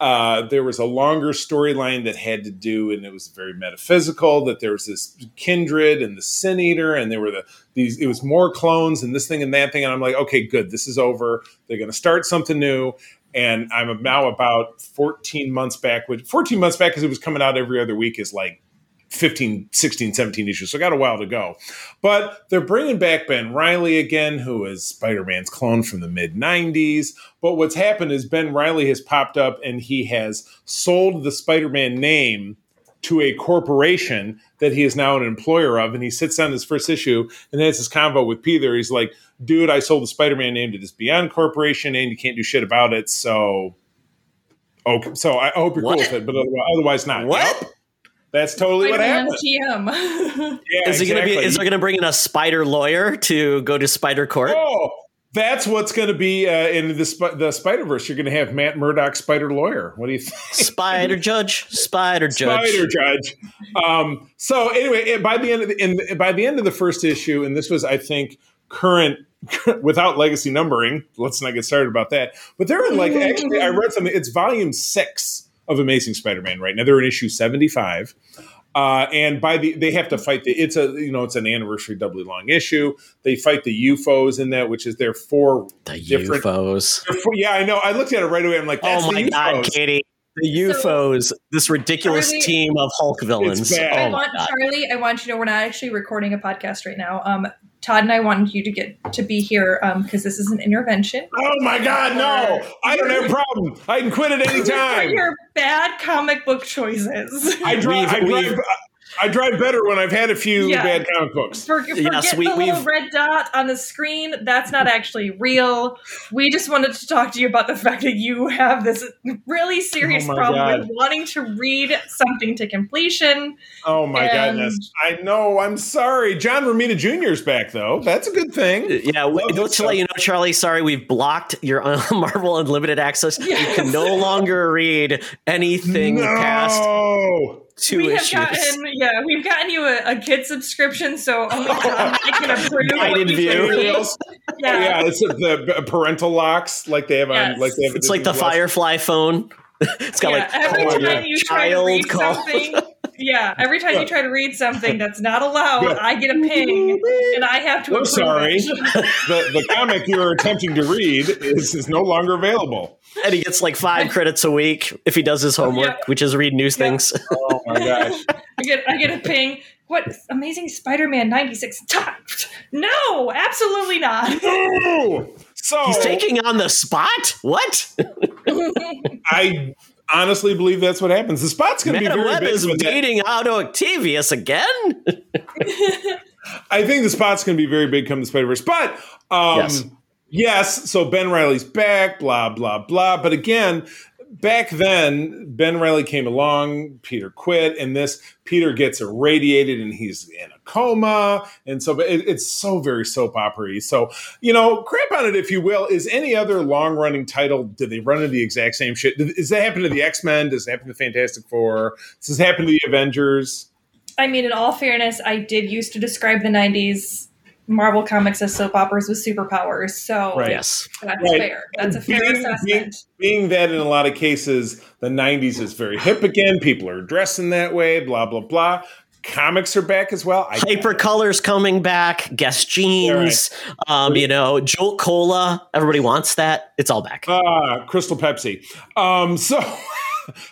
Uh, there was a longer storyline that had to do, and it was very metaphysical. That there was this kindred and the sin eater, and there were the these. It was more clones and this thing and that thing, and I'm like, okay, good, this is over. They're going to start something new, and I'm now about 14 months back. Which 14 months back because it was coming out every other week is like 15, 16, 17 issues. So I got a while to go. But they're bringing back Ben Riley again, who is Spider Man's clone from the mid 90s. But what's happened is Ben Riley has popped up and he has sold the Spider Man name to a corporation that he is now an employer of. And he sits down his first issue and has this convo with Peter. He's like, dude, I sold the Spider Man name to this Beyond Corporation and you can't do shit about it. So. Okay, so I hope you're What? cool with it, but otherwise not. What? Yep. That's totally what Spider-Man happened. TM. Yeah, is he gonna be? exactly. Is there gonna bring in a spider lawyer to go to Spider Court? Oh, that's what's going to be uh, in the Sp- the Spider Verse. You're going to have Matt Murdock, Spider Lawyer. What do you think? Spider Judge, Spider Judge. Spider Judge. Um, so anyway, by the end of the, in, by the end of the first issue, and this was, I think, current without legacy numbering. Let's not get started about that. But they're in like actually, I read something. It's volume six of Amazing Spider-Man right now. They're in issue seventy-five. Uh, and by the they have to fight the it's a you know it's an anniversary doubly long issue. They fight the UFOs in that, which is their four The different UFOs. four- yeah, I know. I looked at it right away. I'm like, Oh my God, UFOs. Katie! The UFOs. This ridiculous Charlie- team of Hulk villains. bad. I Oh want God. Charlie. I want you to know we're not actually recording a podcast right now. Um, Todd and I wanted you to get to be here because this is an intervention. Oh my God, no! I don't have a problem. I can quit at any For time. your bad comic book choices. I drive. I drive. We've- I drive better when I've had a few Yeah. bad comic books. For, forget Yes, we- the little we've- red dot on the screen. That's not actually real. We just wanted to talk to you about the fact that you have this really serious Oh problem God. with wanting to read something to completion. Oh my And- goodness! I know. I'm sorry. John Romita Jr. is back though. That's a good thing. Yeah, we, Love let's this let you know, Charlie. Sorry, we've blocked your uh, Marvel Unlimited access. You can no longer read anything past No. Two we have gotten, yeah, we've gotten you a, a kid subscription, so only John I can approve Guided what you view. Yeah, Yeah, it's the parental locks like they have Yes. on like they have. It's like the Plus. Firefly phone. it's got yeah. like every time God. you try to Child read call. something, yeah, every time you try to read something that's not allowed, Yeah. I get a ping, and I have to. I'm sorry. the the comic you're attempting to read is is no longer available. and he gets like five credits a week if he does his homework, Yeah. which is read news Yeah. things. Oh my gosh! I get I get a ping. What Amazing Spider-Man '96? No, absolutely not. Ooh. So He's taking on the spot. What? I honestly believe that's what happens. The spot's going to be very big. is with that. beating Otto Octavius again. I think the spot's going to be very big come the Spider Verse. But um, Yes. yes. so Ben Riley's back, blah, blah, blah. But again, back then, Ben Riley came along, Peter quit, and this Peter gets irradiated and he's in a coma. And so it, it's so very soap opera So, you know, crap on it, if you will. Is any other long running title, do they run into the exact same shit? Does that happen to the X Men? Does it happen to Fantastic Four? Does it happen to the Avengers? I mean, in all fairness, I did used to describe the '90s Marvel comics as soap operas with superpowers, so Right. Yes. that's Right. fair. That's a fair Being- assessment. being that in a lot of cases the 90s is very hip again people are dressing that way blah blah blah comics are back as well I, Hypercolor's coming back. Guess jeans. Um, you know, Jolt Cola. Everybody wants that. It's all back. uh, crystal pepsi um so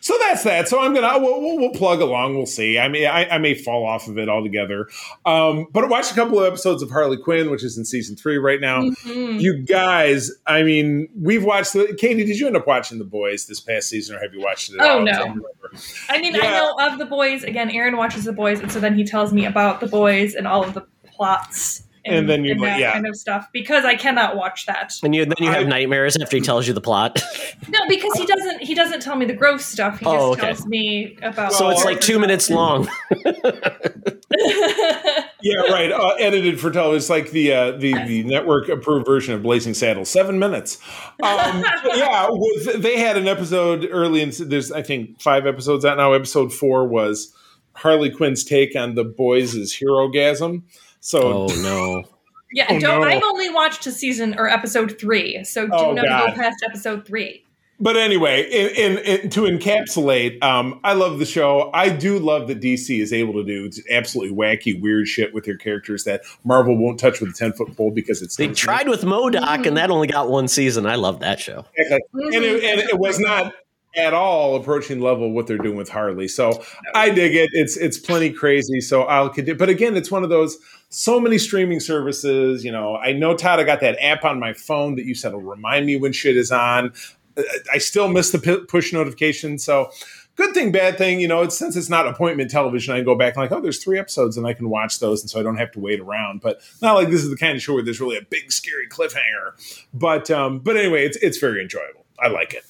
so that's that so i'm gonna we'll, we'll, we'll plug along we'll see i mean I, I may fall off of it altogether um but i watched a couple of episodes of harley quinn which is in season three right now Mhm. you guys i mean we've watched the katie did you end up watching the boys this past season or have you watched it Oh, all? no. I. I mean, Yeah. I know of the boys. Again, Aaron watches the boys, and so then he tells me about the boys and all of the plots. And then you're and like, that yeah. kind of stuff because I cannot watch that. And you then you have I- nightmares after he tells you the plot. No, because he doesn't. He doesn't tell me the gross stuff. He just Oh, okay. tells me about. so it's like two minutes long. Yeah, right. Uh, edited for television. It's like the uh, the the network approved version of Blazing Saddles. Seven minutes. Um, yeah, with, they had an episode early in. There's I think five episodes out now. Episode four was Harley Quinn's take on the boys' Herogasm. So Oh no. yeah, Oh, don't. no. I've only watched a season or episode three, so do Oh, not God. go past episode three. But anyway, in, in, in, to encapsulate, um, I love the show. I do love that DC is able to do absolutely wacky, weird shit with their characters that Marvel won't touch with a ten foot pole because it's They tried with MODOK, Mhm. and that only got one season. I love that show. and it, and it was not at all approaching level of what they're doing with Harley. So I dig it. It's it's plenty crazy. So I'll continue. But again, it's one of those so many streaming services. You know, I know Todd. I got that app on my phone that you said will remind me when shit is on. Uh, I still miss the pu- push notification. So. Good thing, bad thing, you know. It's since it's not appointment television. I can go back and like, oh, there's three episodes, and I can watch those, and so I don't have to wait around. But not like this is the kind of show where there's really a big scary cliffhanger. But um, but anyway, it's it's very enjoyable. I like it.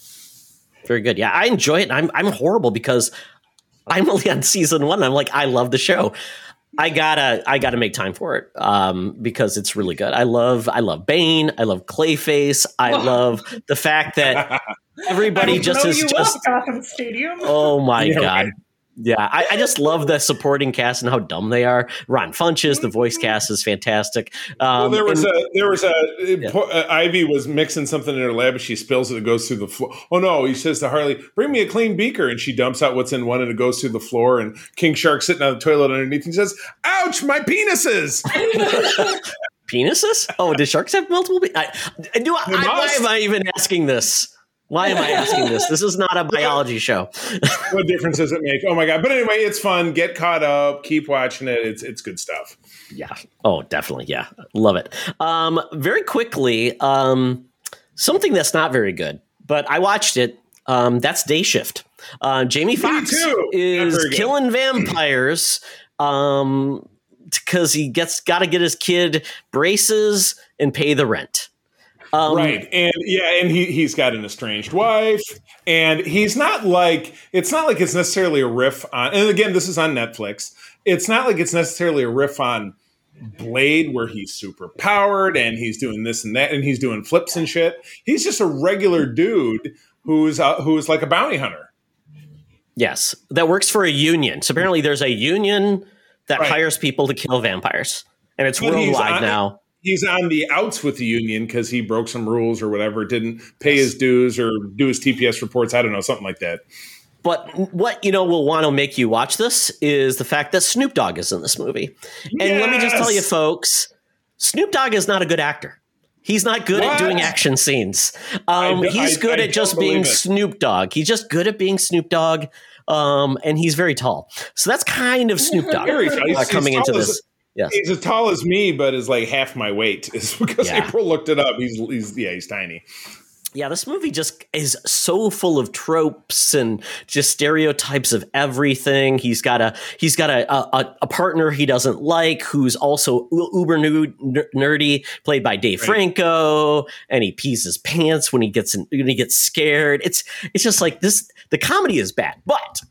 Very good. Yeah, I enjoy it. I'm I'm horrible because I'm only on season one. I'm like, I love the show. I gotta I gotta make time for it um, because it's really good. I love I love Bane. I love Clayface. I Oh. love the fact that everybody just is just Gotham Stadium. oh my Yeah, god. right. Yeah, I, I just love the supporting cast and how dumb they are. Ron Funches, the voice cast is fantastic. Well, Um, there was and- a there was a Yeah. po- uh, Ivy was mixing something in her lab and she spills it. And it goes through the floor. Oh no! He says to Harley, "Bring me a clean beaker," and she dumps out what's in one and it goes through the floor. And King Shark sitting on the toilet underneath and says, "Ouch, my penises!" penises? Oh, do sharks have multiple? Pe- I, do I, I, why am I even asking this? Why am I asking this? This is not a biology show. what difference does it make? Oh my god! But anyway, it's fun. Get caught up. Keep watching it. It's it's good stuff. Yeah. Oh, definitely. Yeah. Love it. Um, very quickly, um, something that's not very good, but I watched it. Um, that's Day Shift. Uh, Jamie. Not is killing vampires um, because he gets got to get his kid braces and pay the rent. Um, right. And yeah and he, he's got an estranged wife. And he's not like it's not like it's necessarily a riff on and again this is on netflix. It's not like it's necessarily a riff on blade where he's super powered and he's doing this and that and he's doing flips and shit. He's just a regular dude who's uh, who's like a bounty hunter. Yes, that works for a union. So apparently, there's a union that Right. hires people to kill vampires, and it's But worldwide on- now. He's on the outs with the union because he broke some rules or whatever didn't pay his dues or do his tps reports i don't know something like that But what you know will want to make you watch this is the fact that Snoop Dogg is in this movie. And let me just tell you, folks, Snoop Dogg is not a good actor. He's not good What? at doing action scenes. Um, I- he's I- good I at just being it. Snoop Dogg. He's just good at being Snoop Dogg. Um, and he's very tall. So that's kind of Snoop Dogg Very tall. He's- uh, coming into this. Yes. he's as tall as me but is like half my weight is because Yeah. april looked it up he's, he's yeah he's tiny Yeah, this movie just is so full of tropes and just stereotypes of everything. He's got a he's got a a, a partner he doesn't like who's also uber nude, nerdy, played by Dave Right. Franco, and he pees his pants when he gets in, when he gets scared. It's it's just like this. The comedy is bad, but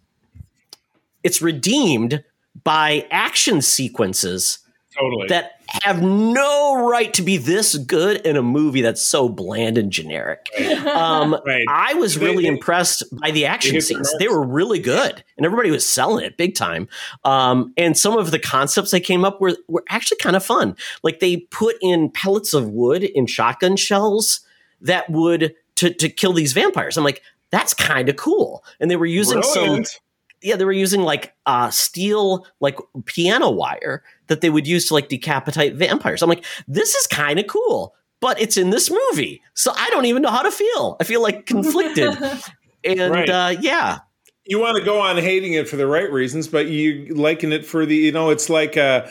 it's redeemed by action sequences totally that have no right to be this good in a movie that's so bland and generic. Um, Right. I was really they- impressed by the action scenes. They were really good, and everybody was selling it big time. Um, and some of the concepts they came up with were actually kind of fun. Like they put in pellets of wood in shotgun shells that would to to kill these vampires. I'm like, that's kind of cool. And they were using some Brilliant. Yeah, they were using like uh steel like piano wire that they would use to like decapitate vampires. I'm like, this is kind of cool, but it's in this movie, so I don't even know how to feel. I feel like conflicted, and Right. uh, yeah, you want to go on hating it for the right reasons, but you liking it for the you know it's like a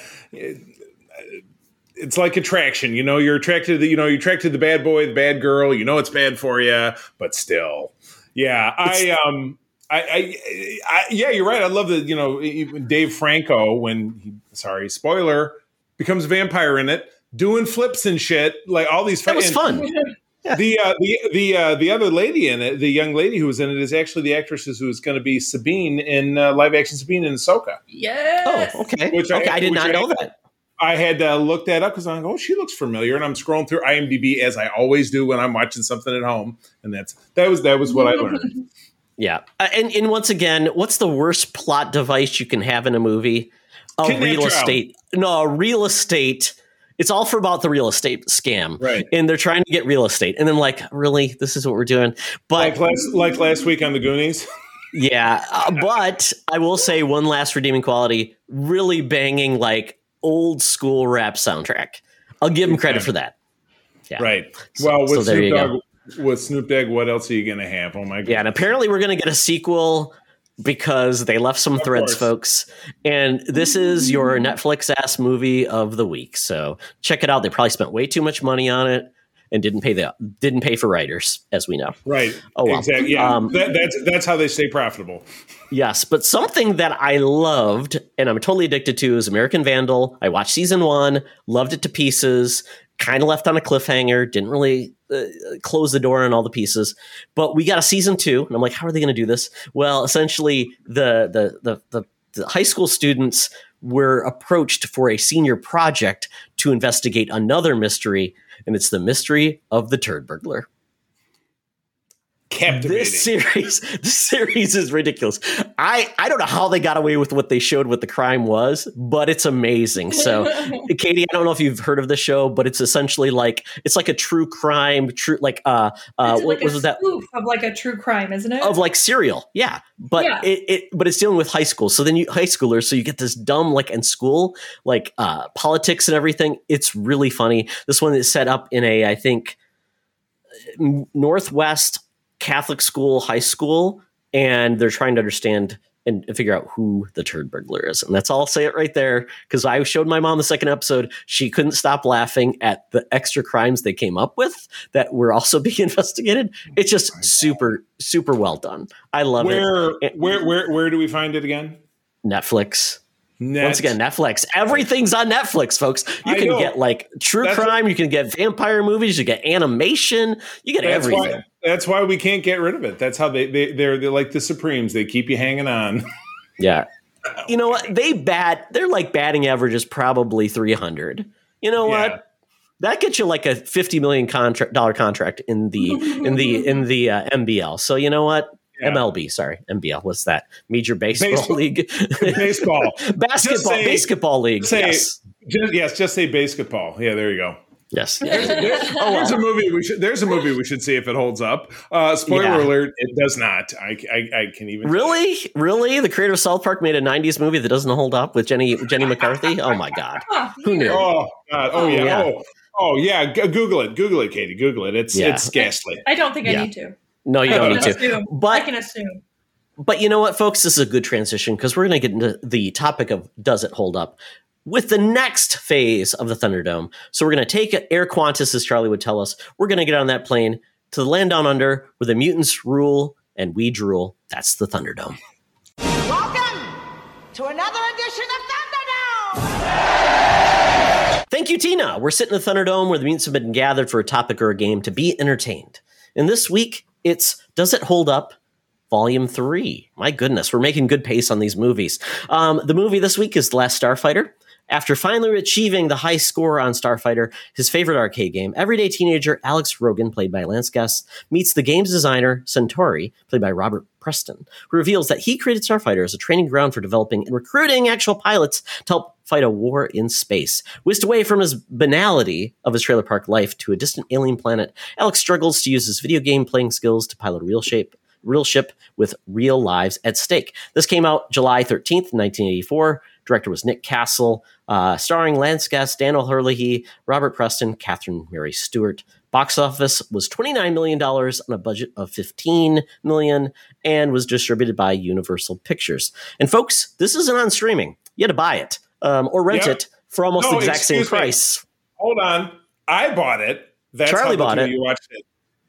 it's like attraction. You know, you're attracted to the, you know you're attracted to the bad boy, the bad girl. You know it's bad for you, but still, yeah. I um. I, I, I, yeah, you're right. I love the, you know, even Dave Franco when he, sorry, spoiler, becomes a vampire in it, doing flips and shit, like all these. that was and- fun. the uh, the the uh, the other lady in it, the young lady who was in it, is actually the actress who is going to be Sabine in uh, live action Sabine in Ahsoka. yes. Oh, okay, Which I- okay, I, did which not I- know that. I had uh, looked that up because I'm like, oh, she looks familiar, and I'm scrolling through IMDb as I always do when I'm watching something at home, and that's that was that was what I learned. Yeah, uh, and and once again, what's the worst plot device you can have in a movie? A Kidnap real child. estate. No, a real estate. It's all for about the real estate scam, Right. And they're trying to get real estate, and then like, really, this is what we're doing. But like last like last week on the Goonies. Yeah, uh, but I will say one last redeeming quality: really banging like old school rap soundtrack. I'll give him credit for that. Yeah. Right. So- Well, so with there Snoop you go. Dogg, with Snoop Dogg, what else are you going to have? Oh my god. Yeah, and apparently we're going to get a sequel because they left some threads, course. folks. And this is your Netflix ass movie of the week. So check it out. They probably spent way too much money on it and didn't pay the didn't pay for writers, as we know. Right. Oh, well. Exactly. Yeah. Um, that, that's that's how they stay profitable. Yes, but something that I loved and I'm totally addicted to is American Vandal. I watched season one, loved it to pieces, kind of left on a cliffhanger, didn't really uh, close the door on all the pieces. But we got a season two, and I'm like, how are they going to do this? Well, essentially, the the the the, the high school students were approached for a senior project to investigate another mystery, and it's the mystery of the turd burglar Captivating. this series this series is ridiculous. I i don't know how they got away with what they showed what the crime was but it's amazing. So katie i don't know if you've heard of the show but it's essentially like it's like a true crime true like uh uh it's what like was that? of like a true crime, isn't it? of like serial yeah. But Yeah. it, it but it's dealing with high school. So then you high schoolers so you get this dumb like in school like uh politics and everything. It's really funny. This one is set up in a i think northwest catholic school high school and they're trying to understand and figure out who the turd burglar is and that's all i'll say it right there because i showed my mom the second episode she couldn't stop laughing at the extra crimes they came up with that were also being investigated it's just super super well done i love where it where where where do we find it again? netflix Net- Once again, Netflix. Everything's on Netflix, folks. You I can know. get like true That's crime, you can get vampire movies, you get animation, you get that's everything. why. That's why we can't get rid of it. That's how they, they they're they're like the Supremes. They keep you hanging on. Yeah. You know what? They bat. They're like batting average is probably three hundred. You know Yeah. what? That gets you like a fifty million contract dollar contract in the in the in the uh, MBL. So you know what? Yeah. MLB, sorry, MBL. What's that? Major Baseball Baseball. League, Baseball. basketball, say- basketball league. say- yes, Just, yes, just say basketball. Yeah, there you go. Yes. oh, there's a movie we should. There's a movie we should see if it holds up. Uh, spoiler Yeah. alert: it does not. I, I, I can even Really, really, the creator of South Park made a '90s movie that doesn't hold up with Jenny Jenny McCarthy. Oh my god, who knew? Oh God! Oh, Oh, yeah! yeah. Oh, oh yeah! G- Google it. Google it, Katie. Google it. It's Yeah. it's ghastly. I don't think I Yeah. need to. No, you I don't can need to. assume. I can assume. But you know what, folks? This is a good transition because we're going to get into the topic of does it hold up with the next phase of the Thunderdome. So we're going to take Air Qantas, as Charlie would tell us. We're going to get on that plane to the land down under where the mutants rule and we drool. That's the Thunderdome. Welcome to another edition of Thunderdome! Thank you, Tina. We're sitting in the Thunderdome where the mutants have been gathered for a topic or a game to be entertained. And this week, it's Does It Hold Up? Volume 3. My goodness, we're making good pace on these movies. Um, the movie this week is The Last Starfighter. After finally achieving the high score on Starfighter, his favorite arcade game, everyday teenager Alex Rogan, played by Lance Guest, meets the game's designer, Centauri, played by Robert Preston, who reveals that he created Starfighter as a training ground for developing and recruiting actual pilots to help fight a war in space. Whisked away from his banality of his trailer park life to a distant alien planet, Alex struggles to use his video game playing skills to pilot a real shape real ship with real lives at stake. This came out July 13th, 1984. Director was Nick Castle, uh, starring Lance Guest, Dan O'Herlihy, Robert Preston, Catherine Mary Stewart. Box office was $29 million on a budget of 15 million and was distributed by Universal Pictures. And folks, this isn't on streaming. You had to buy it um, or rent Yeah. it for almost No, the exact same excuse me. price. Hold on. I bought it. That's Charlie how bought it. You watched it.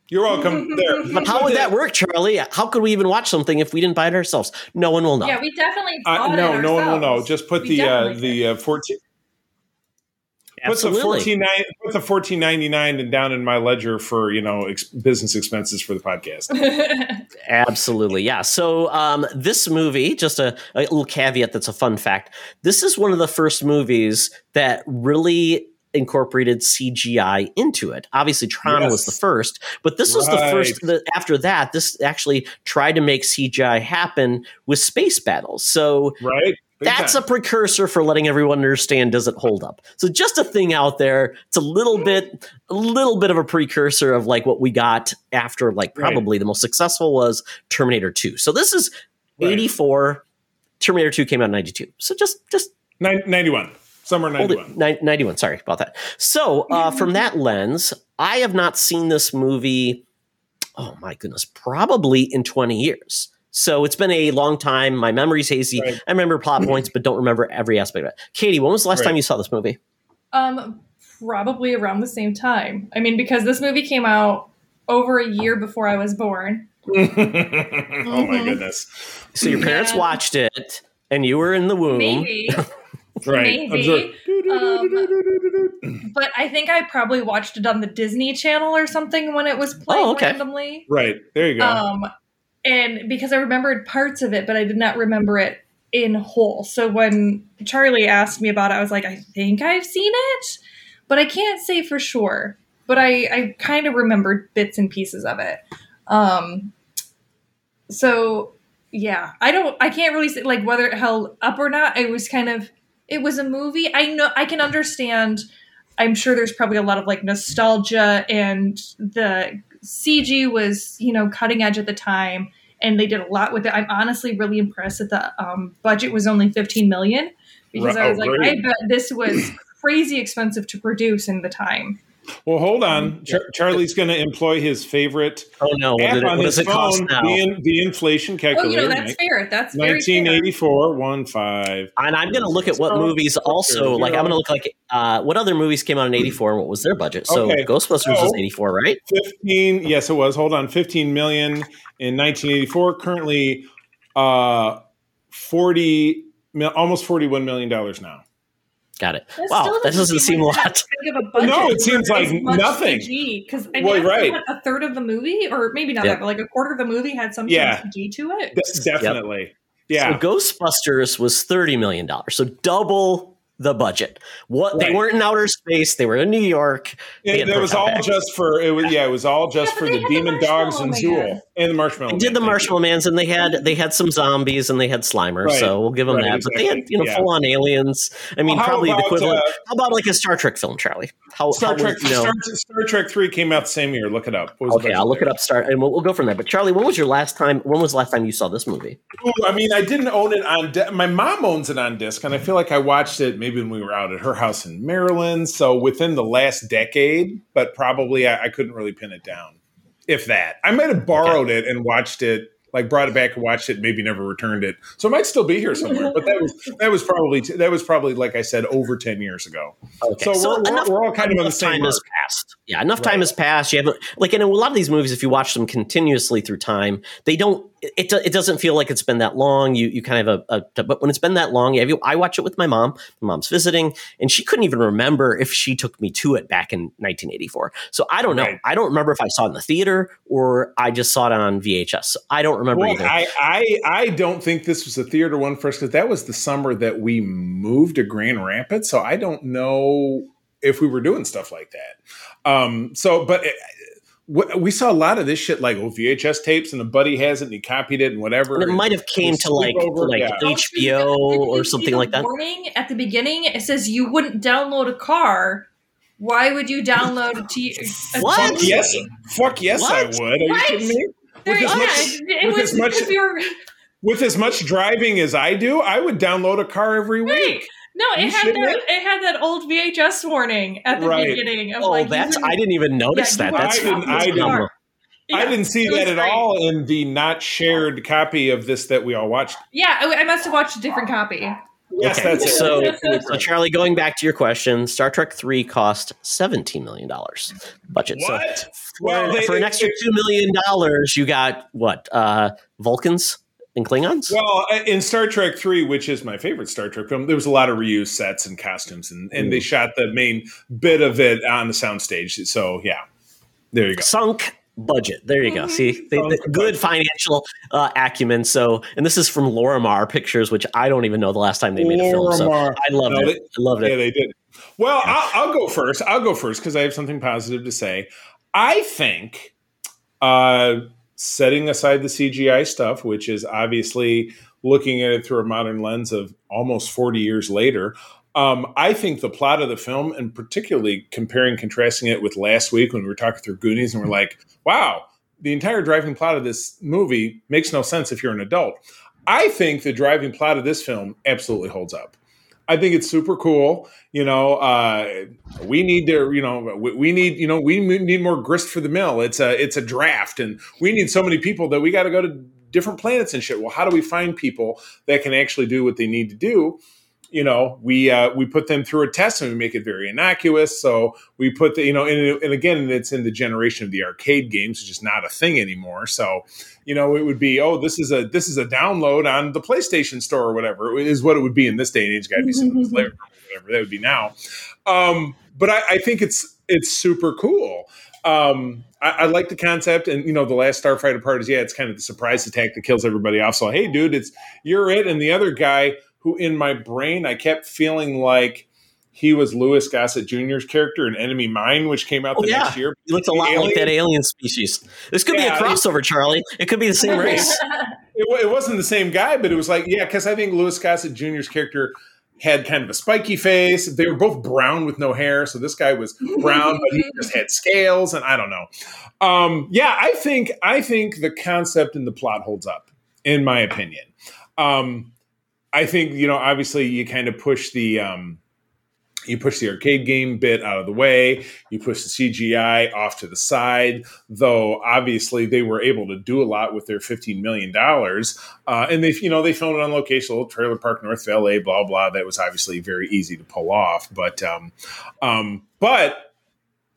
You're welcome. There. But how would that work, Charlie? How could we even watch something if we didn't buy it ourselves? No one will know. Yeah, we definitely. Uh, bought no, it no one will know. Just put We the uh, the uh, fourteen. Put the Absolutely. fourteen nine. Put the fourteen ninety nine and down in my ledger for you know ex- business expenses for the podcast. Absolutely, yeah. So um, this movie, just a, a little caveat that's a fun fact. This is one of the first movies that really incorporated CGI into it. Obviously, Tron Yes. was the first, but this was the first. That after that, this actually tried to make CGI happen with space battles. So right. Big that's time. a precursor for letting everyone understand does it hold up. So just a thing out there. It's a little hmm. bit, a little bit of a precursor of like what we got after, like Right. probably the most successful was Terminator Two. So this is Right. eighty four. Terminator Two came out in ninety two. So just just Nin- 91. Somewhere hold 91. it, Nin- ninety one. Sorry about that. So uh, from that lens, I have not seen this movie. Oh my goodness, probably in twenty years. So it's been a long time. My memory's hazy. Right. I remember plot points, but don't remember every aspect of it. Katie, when was the last Right. time you saw this movie? um, probably around the same time. I mean, because this movie came out over a year before I was born. oh my goodness. So your parents Yeah. watched it, and you were in the womb. Maybe, Right. Maybe. Observe- but I think I probably watched it on the Disney Channel or something when it was playing Oh, okay. randomly. right. There you go. Um, and because I remembered parts of it, but I did not remember it in whole. So when Charlie asked me about it, I was like, I think I've seen it, but I can't say for sure. But I, I kind of remembered bits and pieces of it. Um, so yeah, I don't, I can't really say like whether it held up or not. It was kind of, it was a movie. I know, I can understand. I'm sure there's probably a lot of like nostalgia and the CG was, you know, cutting edge at the time and they did a lot with it. I'm honestly really impressed that the um, budget was only 15 million because. I was like, great. I bet this was crazy expensive to produce in the time. Well, hold on. Char- Charlie's going to employ his favorite Oh no! What, app it, on what his does it cost phone, now? the, in, the inflation Oh, calculator. you know, that's fair. That's very fair. 1984, one five. and I'm going to look at what So- movies also like. I'm going to look like uh, what other movies came out in '84 and what was their budget. So Okay. Ghostbusters was '84, right? 15 yes it was hold on 15 million in 1984 currently uh 40 almost forty-one million dollars now. Got it. That wow, that doesn't seem a lot. of a No, it seems like as much nothing. Because I Well, mean, right. what, a third of the movie, or maybe not Yeah. that, but like a quarter of the movie had some Yeah. CG to it. De- definitely. Yeah. So Ghostbusters was thirty million dollars, so double the budget. What they weren't in outer space; they were in New York. It, it was all packs. just for it was yeah it was all just Yeah, for the had the demon dogs and Marshmallow Zuul and the marshmallow. They did Man, the thank. Marshmallow Mans, and they had they had some zombies and they had Slimers, Right. so we'll give them Right, that. But they had you know Yeah. full on aliens. I mean, Well, how probably the equivalent. uh, how about like a Star Trek film, Charlie? How, Star how Trek, was, you know, Star, Star Trek Three came out the same year. Look it up. What was Okay, I'll look there? it up. Start, and we'll, we'll go from there. But Charlie, when was your last time? When was the last time you saw this movie? Ooh, I mean, I didn't own it on. Di- my mom owns it on disc, and I feel like I watched it maybe when we were out at her house in Maryland. So within the last decade, but probably I, I couldn't really pin it down, if that. I might have borrowed it and watched it, like brought it back and watched it, maybe never returned it. So it might still be here somewhere. But that was that was probably that was probably like I said over ten years ago. Okay, So we're- we're- we're all kind of on the enough same time has passed. Yeah, enough time has passed. You haven't like in a lot of these movies. If you watch them continuously through time, they don't. It, it doesn't feel like it's been that long. You you kind of a, a but when it's been that long, yeah, you, I watch it with my mom. My mom's visiting, and she couldn't even remember if she took me to it back in 1984. So I don't know. Right. I don't remember if I saw it in the theater or I just saw it on VHS. So I don't remember Well, either. I, I I don't think this was a theater one us because that was the summer that we moved to Grand Rapids. So I don't know if we were doing stuff like that. Um, so, but it, we saw a lot of this shit like oh, VHS tapes, and a buddy has it and he copied it and whatever. and it might have came to like over, like yeah. HBO or something like that. Warning at the beginning, it says you wouldn't download a car. Why would you download a T? a What? Fuck yes, fuck yes, I would. Are you kidding me? There With as go. much- it with was as much- we were With as much driving as I do, I would download a car every right. week. No, it You had that. It had that old VHS warning at the Right. beginning. Of Oh, like, you that's I didn't even notice Yeah, that. That's I didn't- I didn't- phenomenal. I didn't see that at great. all in the not shared copy of this that we all watched. Yeah, I, I must have watched a different copy. Yes, Okay, that's it. so, so Charlie, going back to your question, Star Trek Three cost seventeen million dollars budget. So What? for, they- for an extra two million dollars, you got what? Uh, Vulcans and Klingons. Well, in Star Trek Three, which is my favorite Star Trek film, there was a lot of reused sets and costumes, and, and they shot the main bit of it on the soundstage. So yeah, there you go. Sunk budget. There you go. See, they, Sunk they- good financial uh, acumen. So, and this is from Lorimar Pictures, which I don't even know the last time they made a film. So I loved No, it. they- I loved it. Yeah, they did. Well, I'll, I'll go first. I'll go first because I have something positive to say. I think, uh, setting aside the CGI stuff, which is obviously looking at it through a modern lens of almost 40 years later, um, I think the plot of the film, and particularly comparing, contrasting it with last week when we were talking through Goonies and we're like, wow, the entire driving plot of this movie makes no sense if you're an adult. I think the driving plot of this film absolutely holds up. I think it's super cool. You know, uh, we need to, you know, we, we need, you know, we need more grist for the mill. It's a, it's a draft, and we need so many people that we got to go to different planets and shit. Well, how do we find people that can actually do what they need to do? You know, we uh, we put them through a test and we make it very innocuous. So we put the, you know, and, and again, it's in the generation of the arcade games, which is not a thing anymore. So, you know, it would be, oh, this is a this is a download on the PlayStation Store or whatever is what it would be in this day and age. Got to be sitting in this living room, or whatever that would be now. Um, but I, I think it's it's super cool. Um, I, I like the concept, and you know, the last Starfighter part is yeah, it's kind of the surprise attack that kills everybody off. So hey, dude, it's you're it, and the other guy who in my brain I kept feeling like he was Louis Gossett Jr.'s character in Enemy Mine, which came out Oh, the yeah. next year. He looks a lot Alien? like that alien species. This could Yeah, be a crossover, Charlie. It could be the same race. It, it wasn't the same guy, but it was like, yeah, because I think Louis Gossett Jr.'s character had kind of a spiky face. They were both brown with no hair. So this guy was brown, but he just had scales, and I don't know. Um, yeah, I think I think the concept and the plot holds up, in my opinion. Um, I think you know, obviously, you kind of push the. Um, you push the arcade game bit out of the way. You push the CGI off to the side, though obviously they were able to do a lot with their $15 million. Uh, and they, you know, they filmed it on location, little trailer park north of LA, blah, blah. That was obviously very easy to pull off. But, um, um, but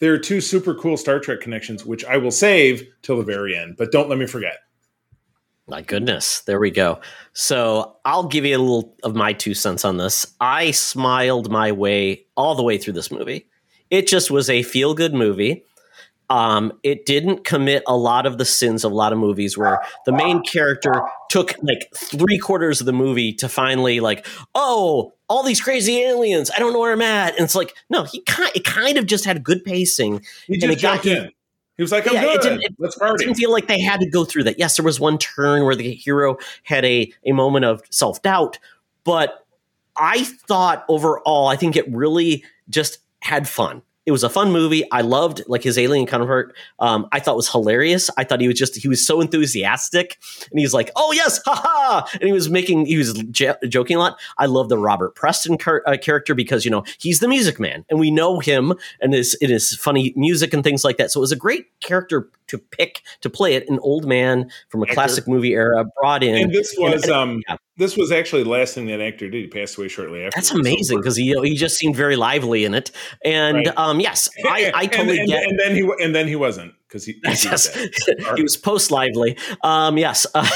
there are two super cool Star Trek connections, which I will save till the very end, but don't let me forget. My goodness, there we go. So I'll give you a little of my two cents on this. I smiled my way all the way through this movie. It just was a feel good movie. Um, it didn't commit a lot of the sins of a lot of movies where the main character took like three quarters of the movie to finally like, oh, all these crazy aliens. I don't know where I'm at. And it's like, no, he kind it kind of just had good pacing. He And just it got in. He was like, "I'm Yeah, it good. didn't- it Let's I party." didn't feel like they had to go through that. Yes, there was one turn where the hero had a, a moment of self doubt, but I thought overall, I think it really just had fun. It was a fun movie. I loved like his alien counterpart. Um, I thought was hilarious. I thought he was just he was so enthusiastic, and he was like, "Oh yes, haha!" And he was making he was j- joking a lot. I love the Robert Preston car- uh, character because you know he's the music man, and we know him and his it is funny music and things like that. So it was a great character to pick to play it. An old man from a classic movie era brought in. and this was and- um yeah. This was actually the last thing that actor did. He passed away shortly after. That's amazing because he he just seemed very lively in it. And Right. um, yes, I, I totally and, get. and, and then he and then he wasn't because he, he Yes, he was post lively. Um, yes. Uh,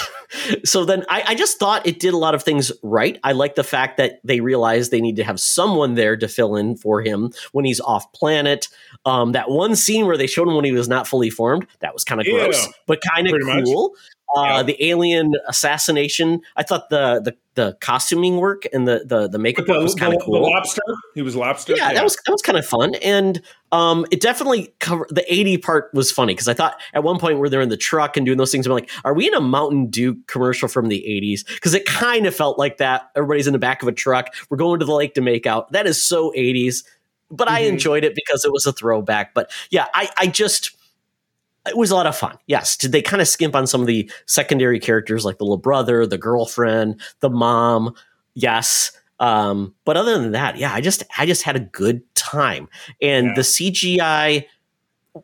so then I, I just thought it did a lot of things right. I like the fact that they realized they need to have someone there to fill in for him when he's off planet. Um, that one scene where they showed him when he was not fully formed, that was kind of Yeah. gross, but kind of cool. much. Uh, Yeah. The alien assassination. I thought the the, the costuming work and the the, the makeup the, was kind of cool. the lobster. He was lobster. Yeah, that was that was kind of fun, and um, it definitely covered the eighty part was funny because I thought at one point where they're in the truck and doing those things, I'm like, are we in a Mountain Dew commercial from the eighties? Because it kind of felt like that. Everybody's in the back of a truck. We're going to the lake to make out. That is so eighties, but I Mhm. enjoyed it because it was a throwback. But yeah, I I just. It was a lot of fun. Yes. Did they kind of skimp on some of the secondary characters like the little brother, the girlfriend, the mom? Yes. Um, but other than that, yeah, I just I just had a good time. And Yeah. the CGI,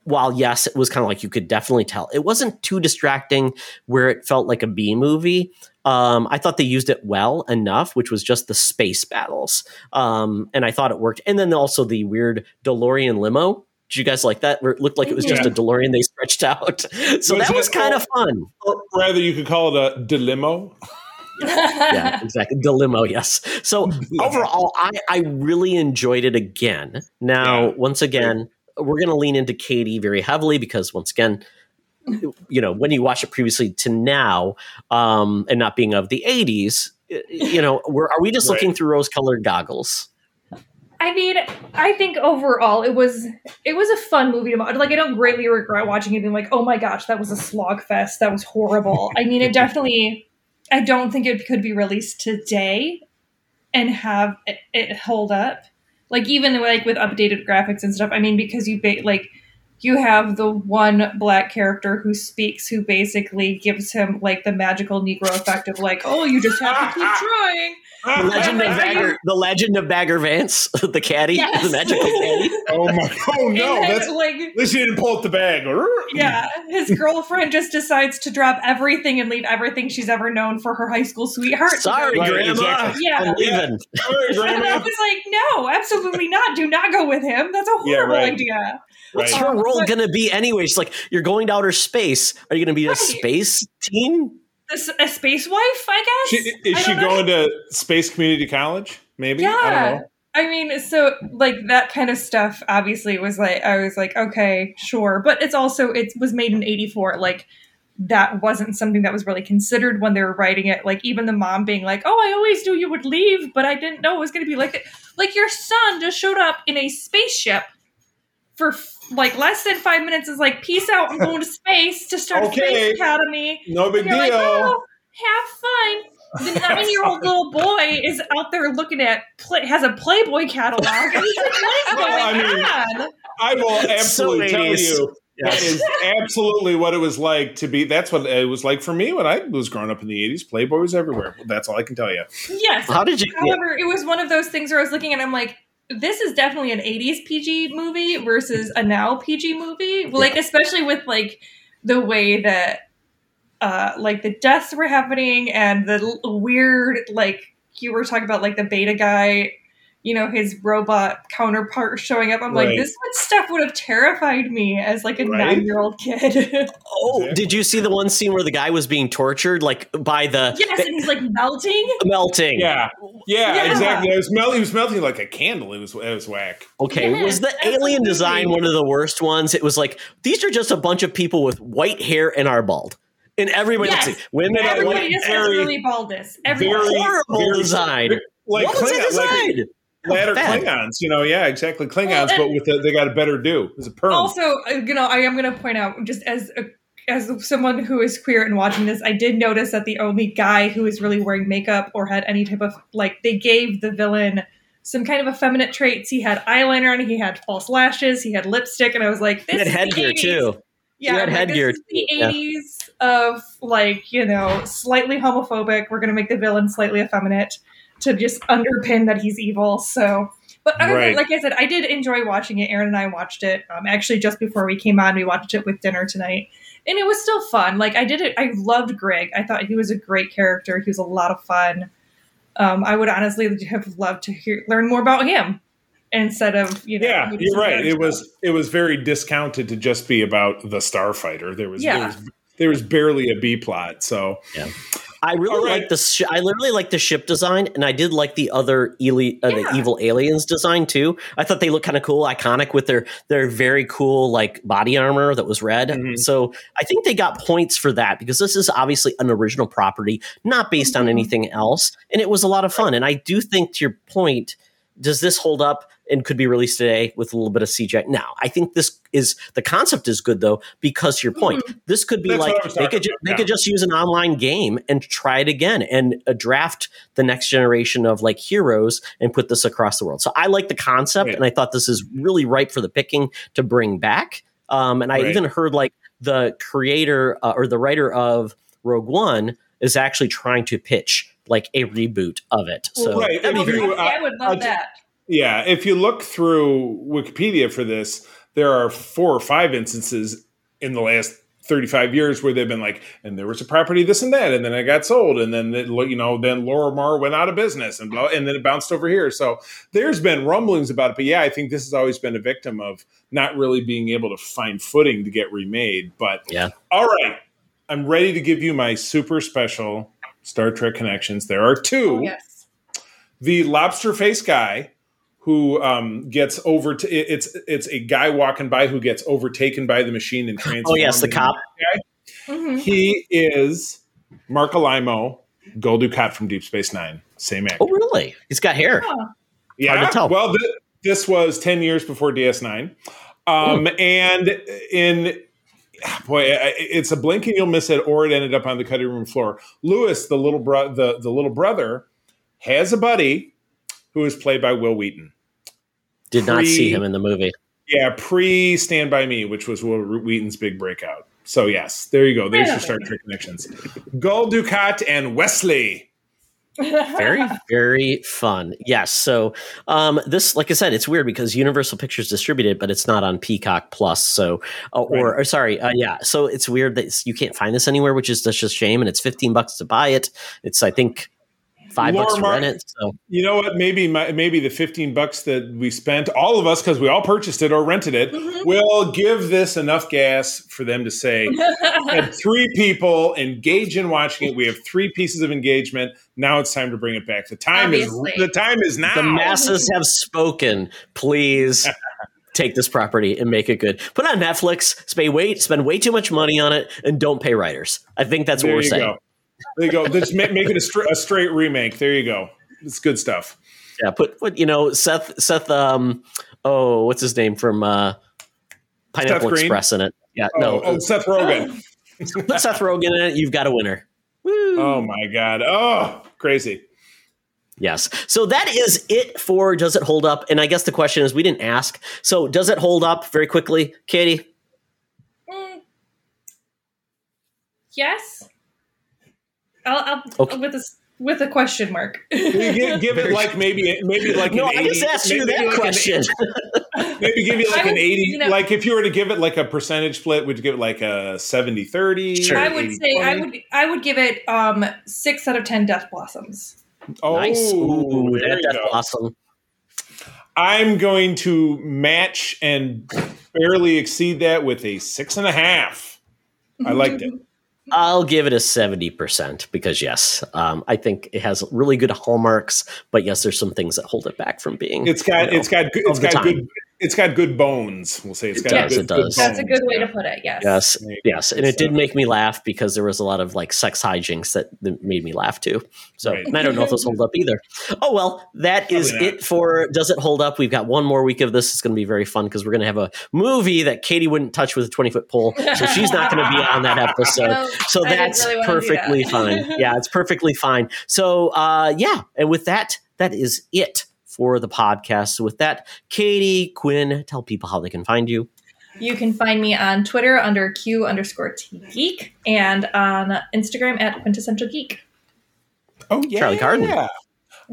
while yes, it was kind of like you could definitely tell, it wasn't too distracting where it felt like a B movie. Um, I thought they used it well enough, which was just the space battles. Um, and I thought it worked. And then also the weird DeLorean limo. Did you guys like that? Where it looked like it was just Yeah. a DeLorean they stretched out. So Was that was kind of fun. Rather, you could call it a dilemma. yeah, exactly. The limo, yes. So overall, I, I really enjoyed it again. Now, Yeah. once again, we're going to lean into Katie very heavily because once again, you know, when you watch it previously to now, um, and not being of the '80s, you know, we're, are we just Right. looking through rose-colored goggles? I mean, I think overall it was it was a fun movie to watch. Like I don't greatly regret watching it being like, oh my gosh, that was a slog fest. That was horrible. I mean, it definitely I don't think it could be released today and have it, it hold up. Like even like with updated graphics and stuff. I mean, because you ba- like you have the one black character who speaks who basically gives him like the magical negro effect of like, oh, you just have to keep trying. The legend of I- I- Bagger, the legend of Bagger Vance, the caddy, Yes. the magical caddy. Oh my! Oh no! And then, That's like at least you didn't pull up the bag. Yeah, his girlfriend just decides to drop everything and leave everything she's ever known for her high school sweetheart. Sorry, Right, Grandma. exactly. Yeah. I'm leaving. Sorry, And I was like, no, absolutely not. Do not go with him. That's a Yeah, horrible right. idea. What's Right. her role going to be anyway? She's like, you're going to outer space. Are you going to be a space team? This, a space wife, I guess. She, is I she know. going to Space Community College? Maybe. I don't Yeah. I mean, so like that kind of stuff obviously was like I was like, okay, sure. But it's also it was made in eighty four. Like that wasn't something that was really considered when they were writing it. Like even the mom being like, Oh, I always knew you would leave, but I didn't know it was gonna be like that. Like your son just showed up in a spaceship for like less than five minutes is like, peace out, I'm going to space to start Okay. Space Academy. No big deal. like, oh, have fun. The nine year old little boy is out there looking at, play, has a Playboy catalog. And he's like, what is going I mean, on? I will absolutely So tell 80s. you that is absolutely what it was like to be. That's what it was like for me when I was growing up in the '80s. Playboy was everywhere. That's all I can tell you. Yes. How did you? yeah. However, it was one of those things where I was looking and I'm like, this is definitely an 80s PG movie versus a now PG movie. Like, especially with like the way that uh like the deaths were happening and the l- weird like you were talking about like the beta guy you know, his robot counterpart showing up. I'm like, this would- stuff would have terrified me as like a Right. nine year old kid. Oh, Exactly. did you see the one scene where the guy was being tortured, like by the, yes, and he's like melting. melting? Yeah, yeah, Yeah. exactly. It was mel- He was melting like a candle. It was it was whack. Okay, Yes, was the alien design one of the worst ones? It was like these are just a bunch of people with white hair and are bald, and everybody Yes. looks women are Everybody white. just has very- really baldness. Everyone. very- Horrible very- design. Like what was the Klingon- like design? ladder Bad. Klingons. You know, yeah, exactly Klingons, Well, but with the, they got a better do. It's a perm. also uh, you know i am going to point out just as a, as someone who is queer and watching this i did notice that the only guy who was really wearing makeup or had any type of like they gave the villain some kind of effeminate traits he had eyeliner on he had false lashes he had lipstick and i was like this He had is the headgear 80s. too. yeah had I'm like, headgear, this is the yeah. 80s of like you know slightly homophobic we're going to make the villain slightly effeminate to just underpin that he's evil so but other than- like I said, I did enjoy watching it. Aaron and I watched it. Um, actually, just before we came on, we watched it with dinner tonight, and it was still fun. Like I did it. I loved Greg. I thought he was a great character. He was a lot of fun. Um, I would honestly have loved to hear, learn more about him instead of you know. yeah, you're right. It was it was very discounted to just be about the starfighter. There was Yeah. there was, there was barely a B plot. So yeah. I really All right. like the. Sh- I literally like the ship design, and I did like the other eli- uh, Yeah. the evil aliens design too. I thought they looked kind of cool, iconic with their their very cool like body armor that was red. Mhm. So I think they got points for that because this is obviously an original property, not based on Mhm. anything else, and it was a lot of fun. And I do think to your point, does this hold up and could be released today with a little bit of CGI? Now, I think this is the concept is good though because your point, this could be That's like they could ju- they could just use an online game and try it again and uh, draft the next generation of like heroes and put this across the world. So I like the concept Right. and I thought this is really ripe for the picking to bring back. Um, and I Right. even heard like the creator uh, or the writer of Rogue One is actually trying to pitch like a reboot of it. So Right. that'd be If very you- I, I would love I'll that. Yeah, if you look through Wikipedia for this, there are four or five instances in the last 35 years where they've been like, and there was a property this and that, and then it got sold, and then it, you know, then Lorimar went out of business, and blah, and then it bounced over here. So there's been rumblings about it, but yeah, I think this has always been a victim of not really being able to find footing to get remade. But Yeah. all right, I'm ready to give you my super special Star Trek connections. There are two. Oh, yes. the lobster face guy who um, gets over to it- it's it's a guy walking by who gets overtaken by the machine and transformed. Oh yes, the into- cop. Mhm. He is Marc Alaimo, Gul Dukat from Deep Space Nine. Same actor. Oh really? He's got hair. Huh. yeah. hard to tell. Well, th- this was ten years before DS9, um, and in boy, it's a blink and you'll miss it, or it ended up on the cutting room floor. Lewis, the little bro- the the little brother, has a buddy who is played by Wil Wheaton. Did not see him in the movie. Yeah, pre Stand By Me, which was Wil Wheaton's big breakout. So, yes, there you go. There's your Star Trek connections. Gul Dukat and Wesley. very very fun yes so um this like i said it's weird because universal pictures distributed but it's not on peacock plus so uh, or, Right. or sorry uh, yeah so it's weird that you can't find this anywhere which is just a shame and it's 15 bucks to buy it it's i think five Laura bucks to Mar- rent it so You know what? Maybe my, maybe the 15 bucks that we spent, all of us, because we all purchased it or rented it, mm-hmm. will give this enough gas for them to say, had three people engage in watching it. We have three pieces of engagement. Now it's time to bring it back. The time Obviously. is the time is now. the masses have spoken please take this property and make it good put it on netflix spend way spend way too much money on it and don't pay writers i think that's what we're you saying go. There you go. Just make, make it a, stra- a straight remake. There you go. It's good stuff. Yeah, put put you know Seth Seth um oh what's his name from uh Pineapple Green? Express in it. Yeah, Oh, no, oh, Seth Rogen. put Seth Rogen in it. You've got a winner. Woo. Oh my god. Oh, crazy. Yes. So that is it for does it hold up? And I guess the question is we didn't ask. So does it hold up very quickly, Katie? Mm. yes. I'll, I'll Okay. with a s- with a question mark. Will give, give it like maybe maybe like No, an I just asked you that like an- question. maybe give you like I an 80 you know- like if you were to give it like a percentage split would you give it like a 70 30 Sure. I would say I would I would give it um six out of ten death blossoms. oh nice. Ooh, there that Death go. Blossom. I'm going to match and barely exceed that with a six and a half. I liked it. I'll give it a 70% because, yes, um, I think it has really good hallmarks, but yes, there's some things that hold it back from being. It's got you know, it's got good it's got time. good it's got good bones. We'll say it's It got does, good, it does. good That's a good bones. way to put it. Yes. Yes, yes, and it did make me laugh because there was a lot of like sex hijinks that, that made me laugh too. So Right. and I don't know if those hold up either. Oh well, that is Probably not. it for Does It Hold Up? We've got one more week of this. It's going to be very fun because we're going to have a movie that Katie wouldn't touch with a twenty foot pole, so she's not going to be on that episode. No, So I that's really perfectly that. fine. Yeah, it's perfectly fine. So uh, yeah, and with that, that is it for the podcast. So with that, Katie Quinn, tell people how they can find you. You can find me on Twitter under Q underscore T Geek and on Instagram at Quintessential Geek. Oh yeah. Charlie Carden. Yeah.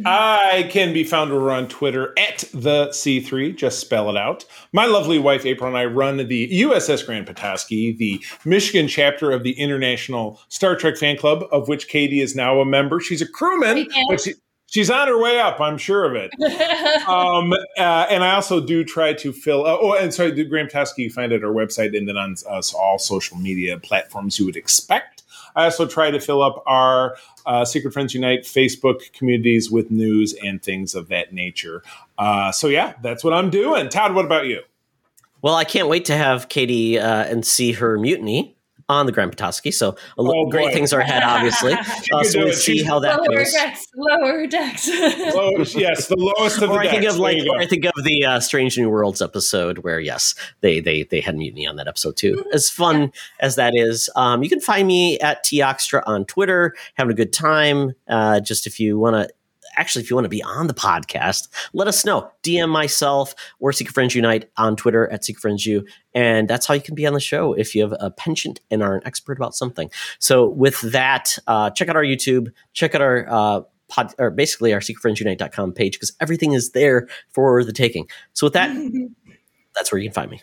I can be found over on Twitter at the C3. Just spell it out. My lovely wife April and I run the USS Grand Petoskey, the Michigan chapter of the International Star Trek Fan Club, of which Katie is now a member. She's a crewman, but she, she's on her way up. I'm sure of it. um, uh, and I also do try to fill. Uh, oh, and sorry, the Grand Petoskey you find at our website and then on uh, all social media platforms you would expect. I also try to fill up our uh, Secret Friends Unite Facebook communities with news and things of that nature. Uh, so yeah, that's what I'm doing. Todd, what about you? Well, I can't wait to have Katie uh, and see her mutiny on the Grand Petoskey. So a lo- Oh, great boy. things are ahead, obviously. Uh, so we'll see how that lower goes. decks, lower decks. Yes, the lowest of the Or I think of like, There you go. or I think of the uh, Strange New Worlds episode where yes, they they they had mutiny on that episode too. As fun as that is, um, you can find me at Toxtra on Twitter, having a good time. Uh, just if you want to. Actually, if you want to be on the podcast, let us know. DM myself or Secret Friends Unite on Twitter at Secret Friends U, and that's how you can be on the show if you have a penchant and are an expert about something. So, with that, uh, check out our YouTube, check out our uh, pod, or basically our secretfriendsunite.com page because everything is there for the taking. So with that, that's where you can find me.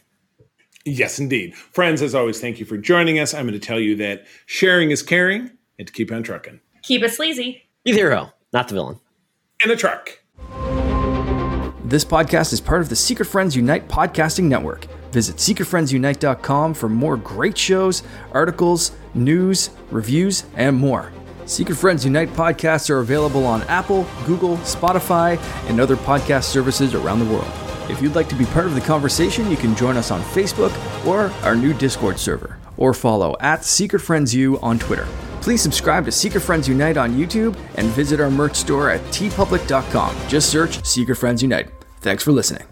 Yes, indeed. Friends, as always, thank you for joining us. I'm going to tell you that sharing is caring and to keep on trucking. Keep it sleazy. Be the hero, not the villain. In a truck. This podcast is part of the Secret Friends Unite podcasting network. Visit secretfriendsunite.com for more great shows, articles, news, reviews, and more. Secret Friends Unite podcasts are available on Apple, Google, Spotify, and other podcast services around the world. If you'd like to be part of the conversation, you can join us on Facebook or our new Discord server, or follow at Secret Friends U on Twitter. Please subscribe to Secret Friends Unite on YouTube and visit our merch store at teepublic.com. Just search Secret Friends Unite. Thanks for listening.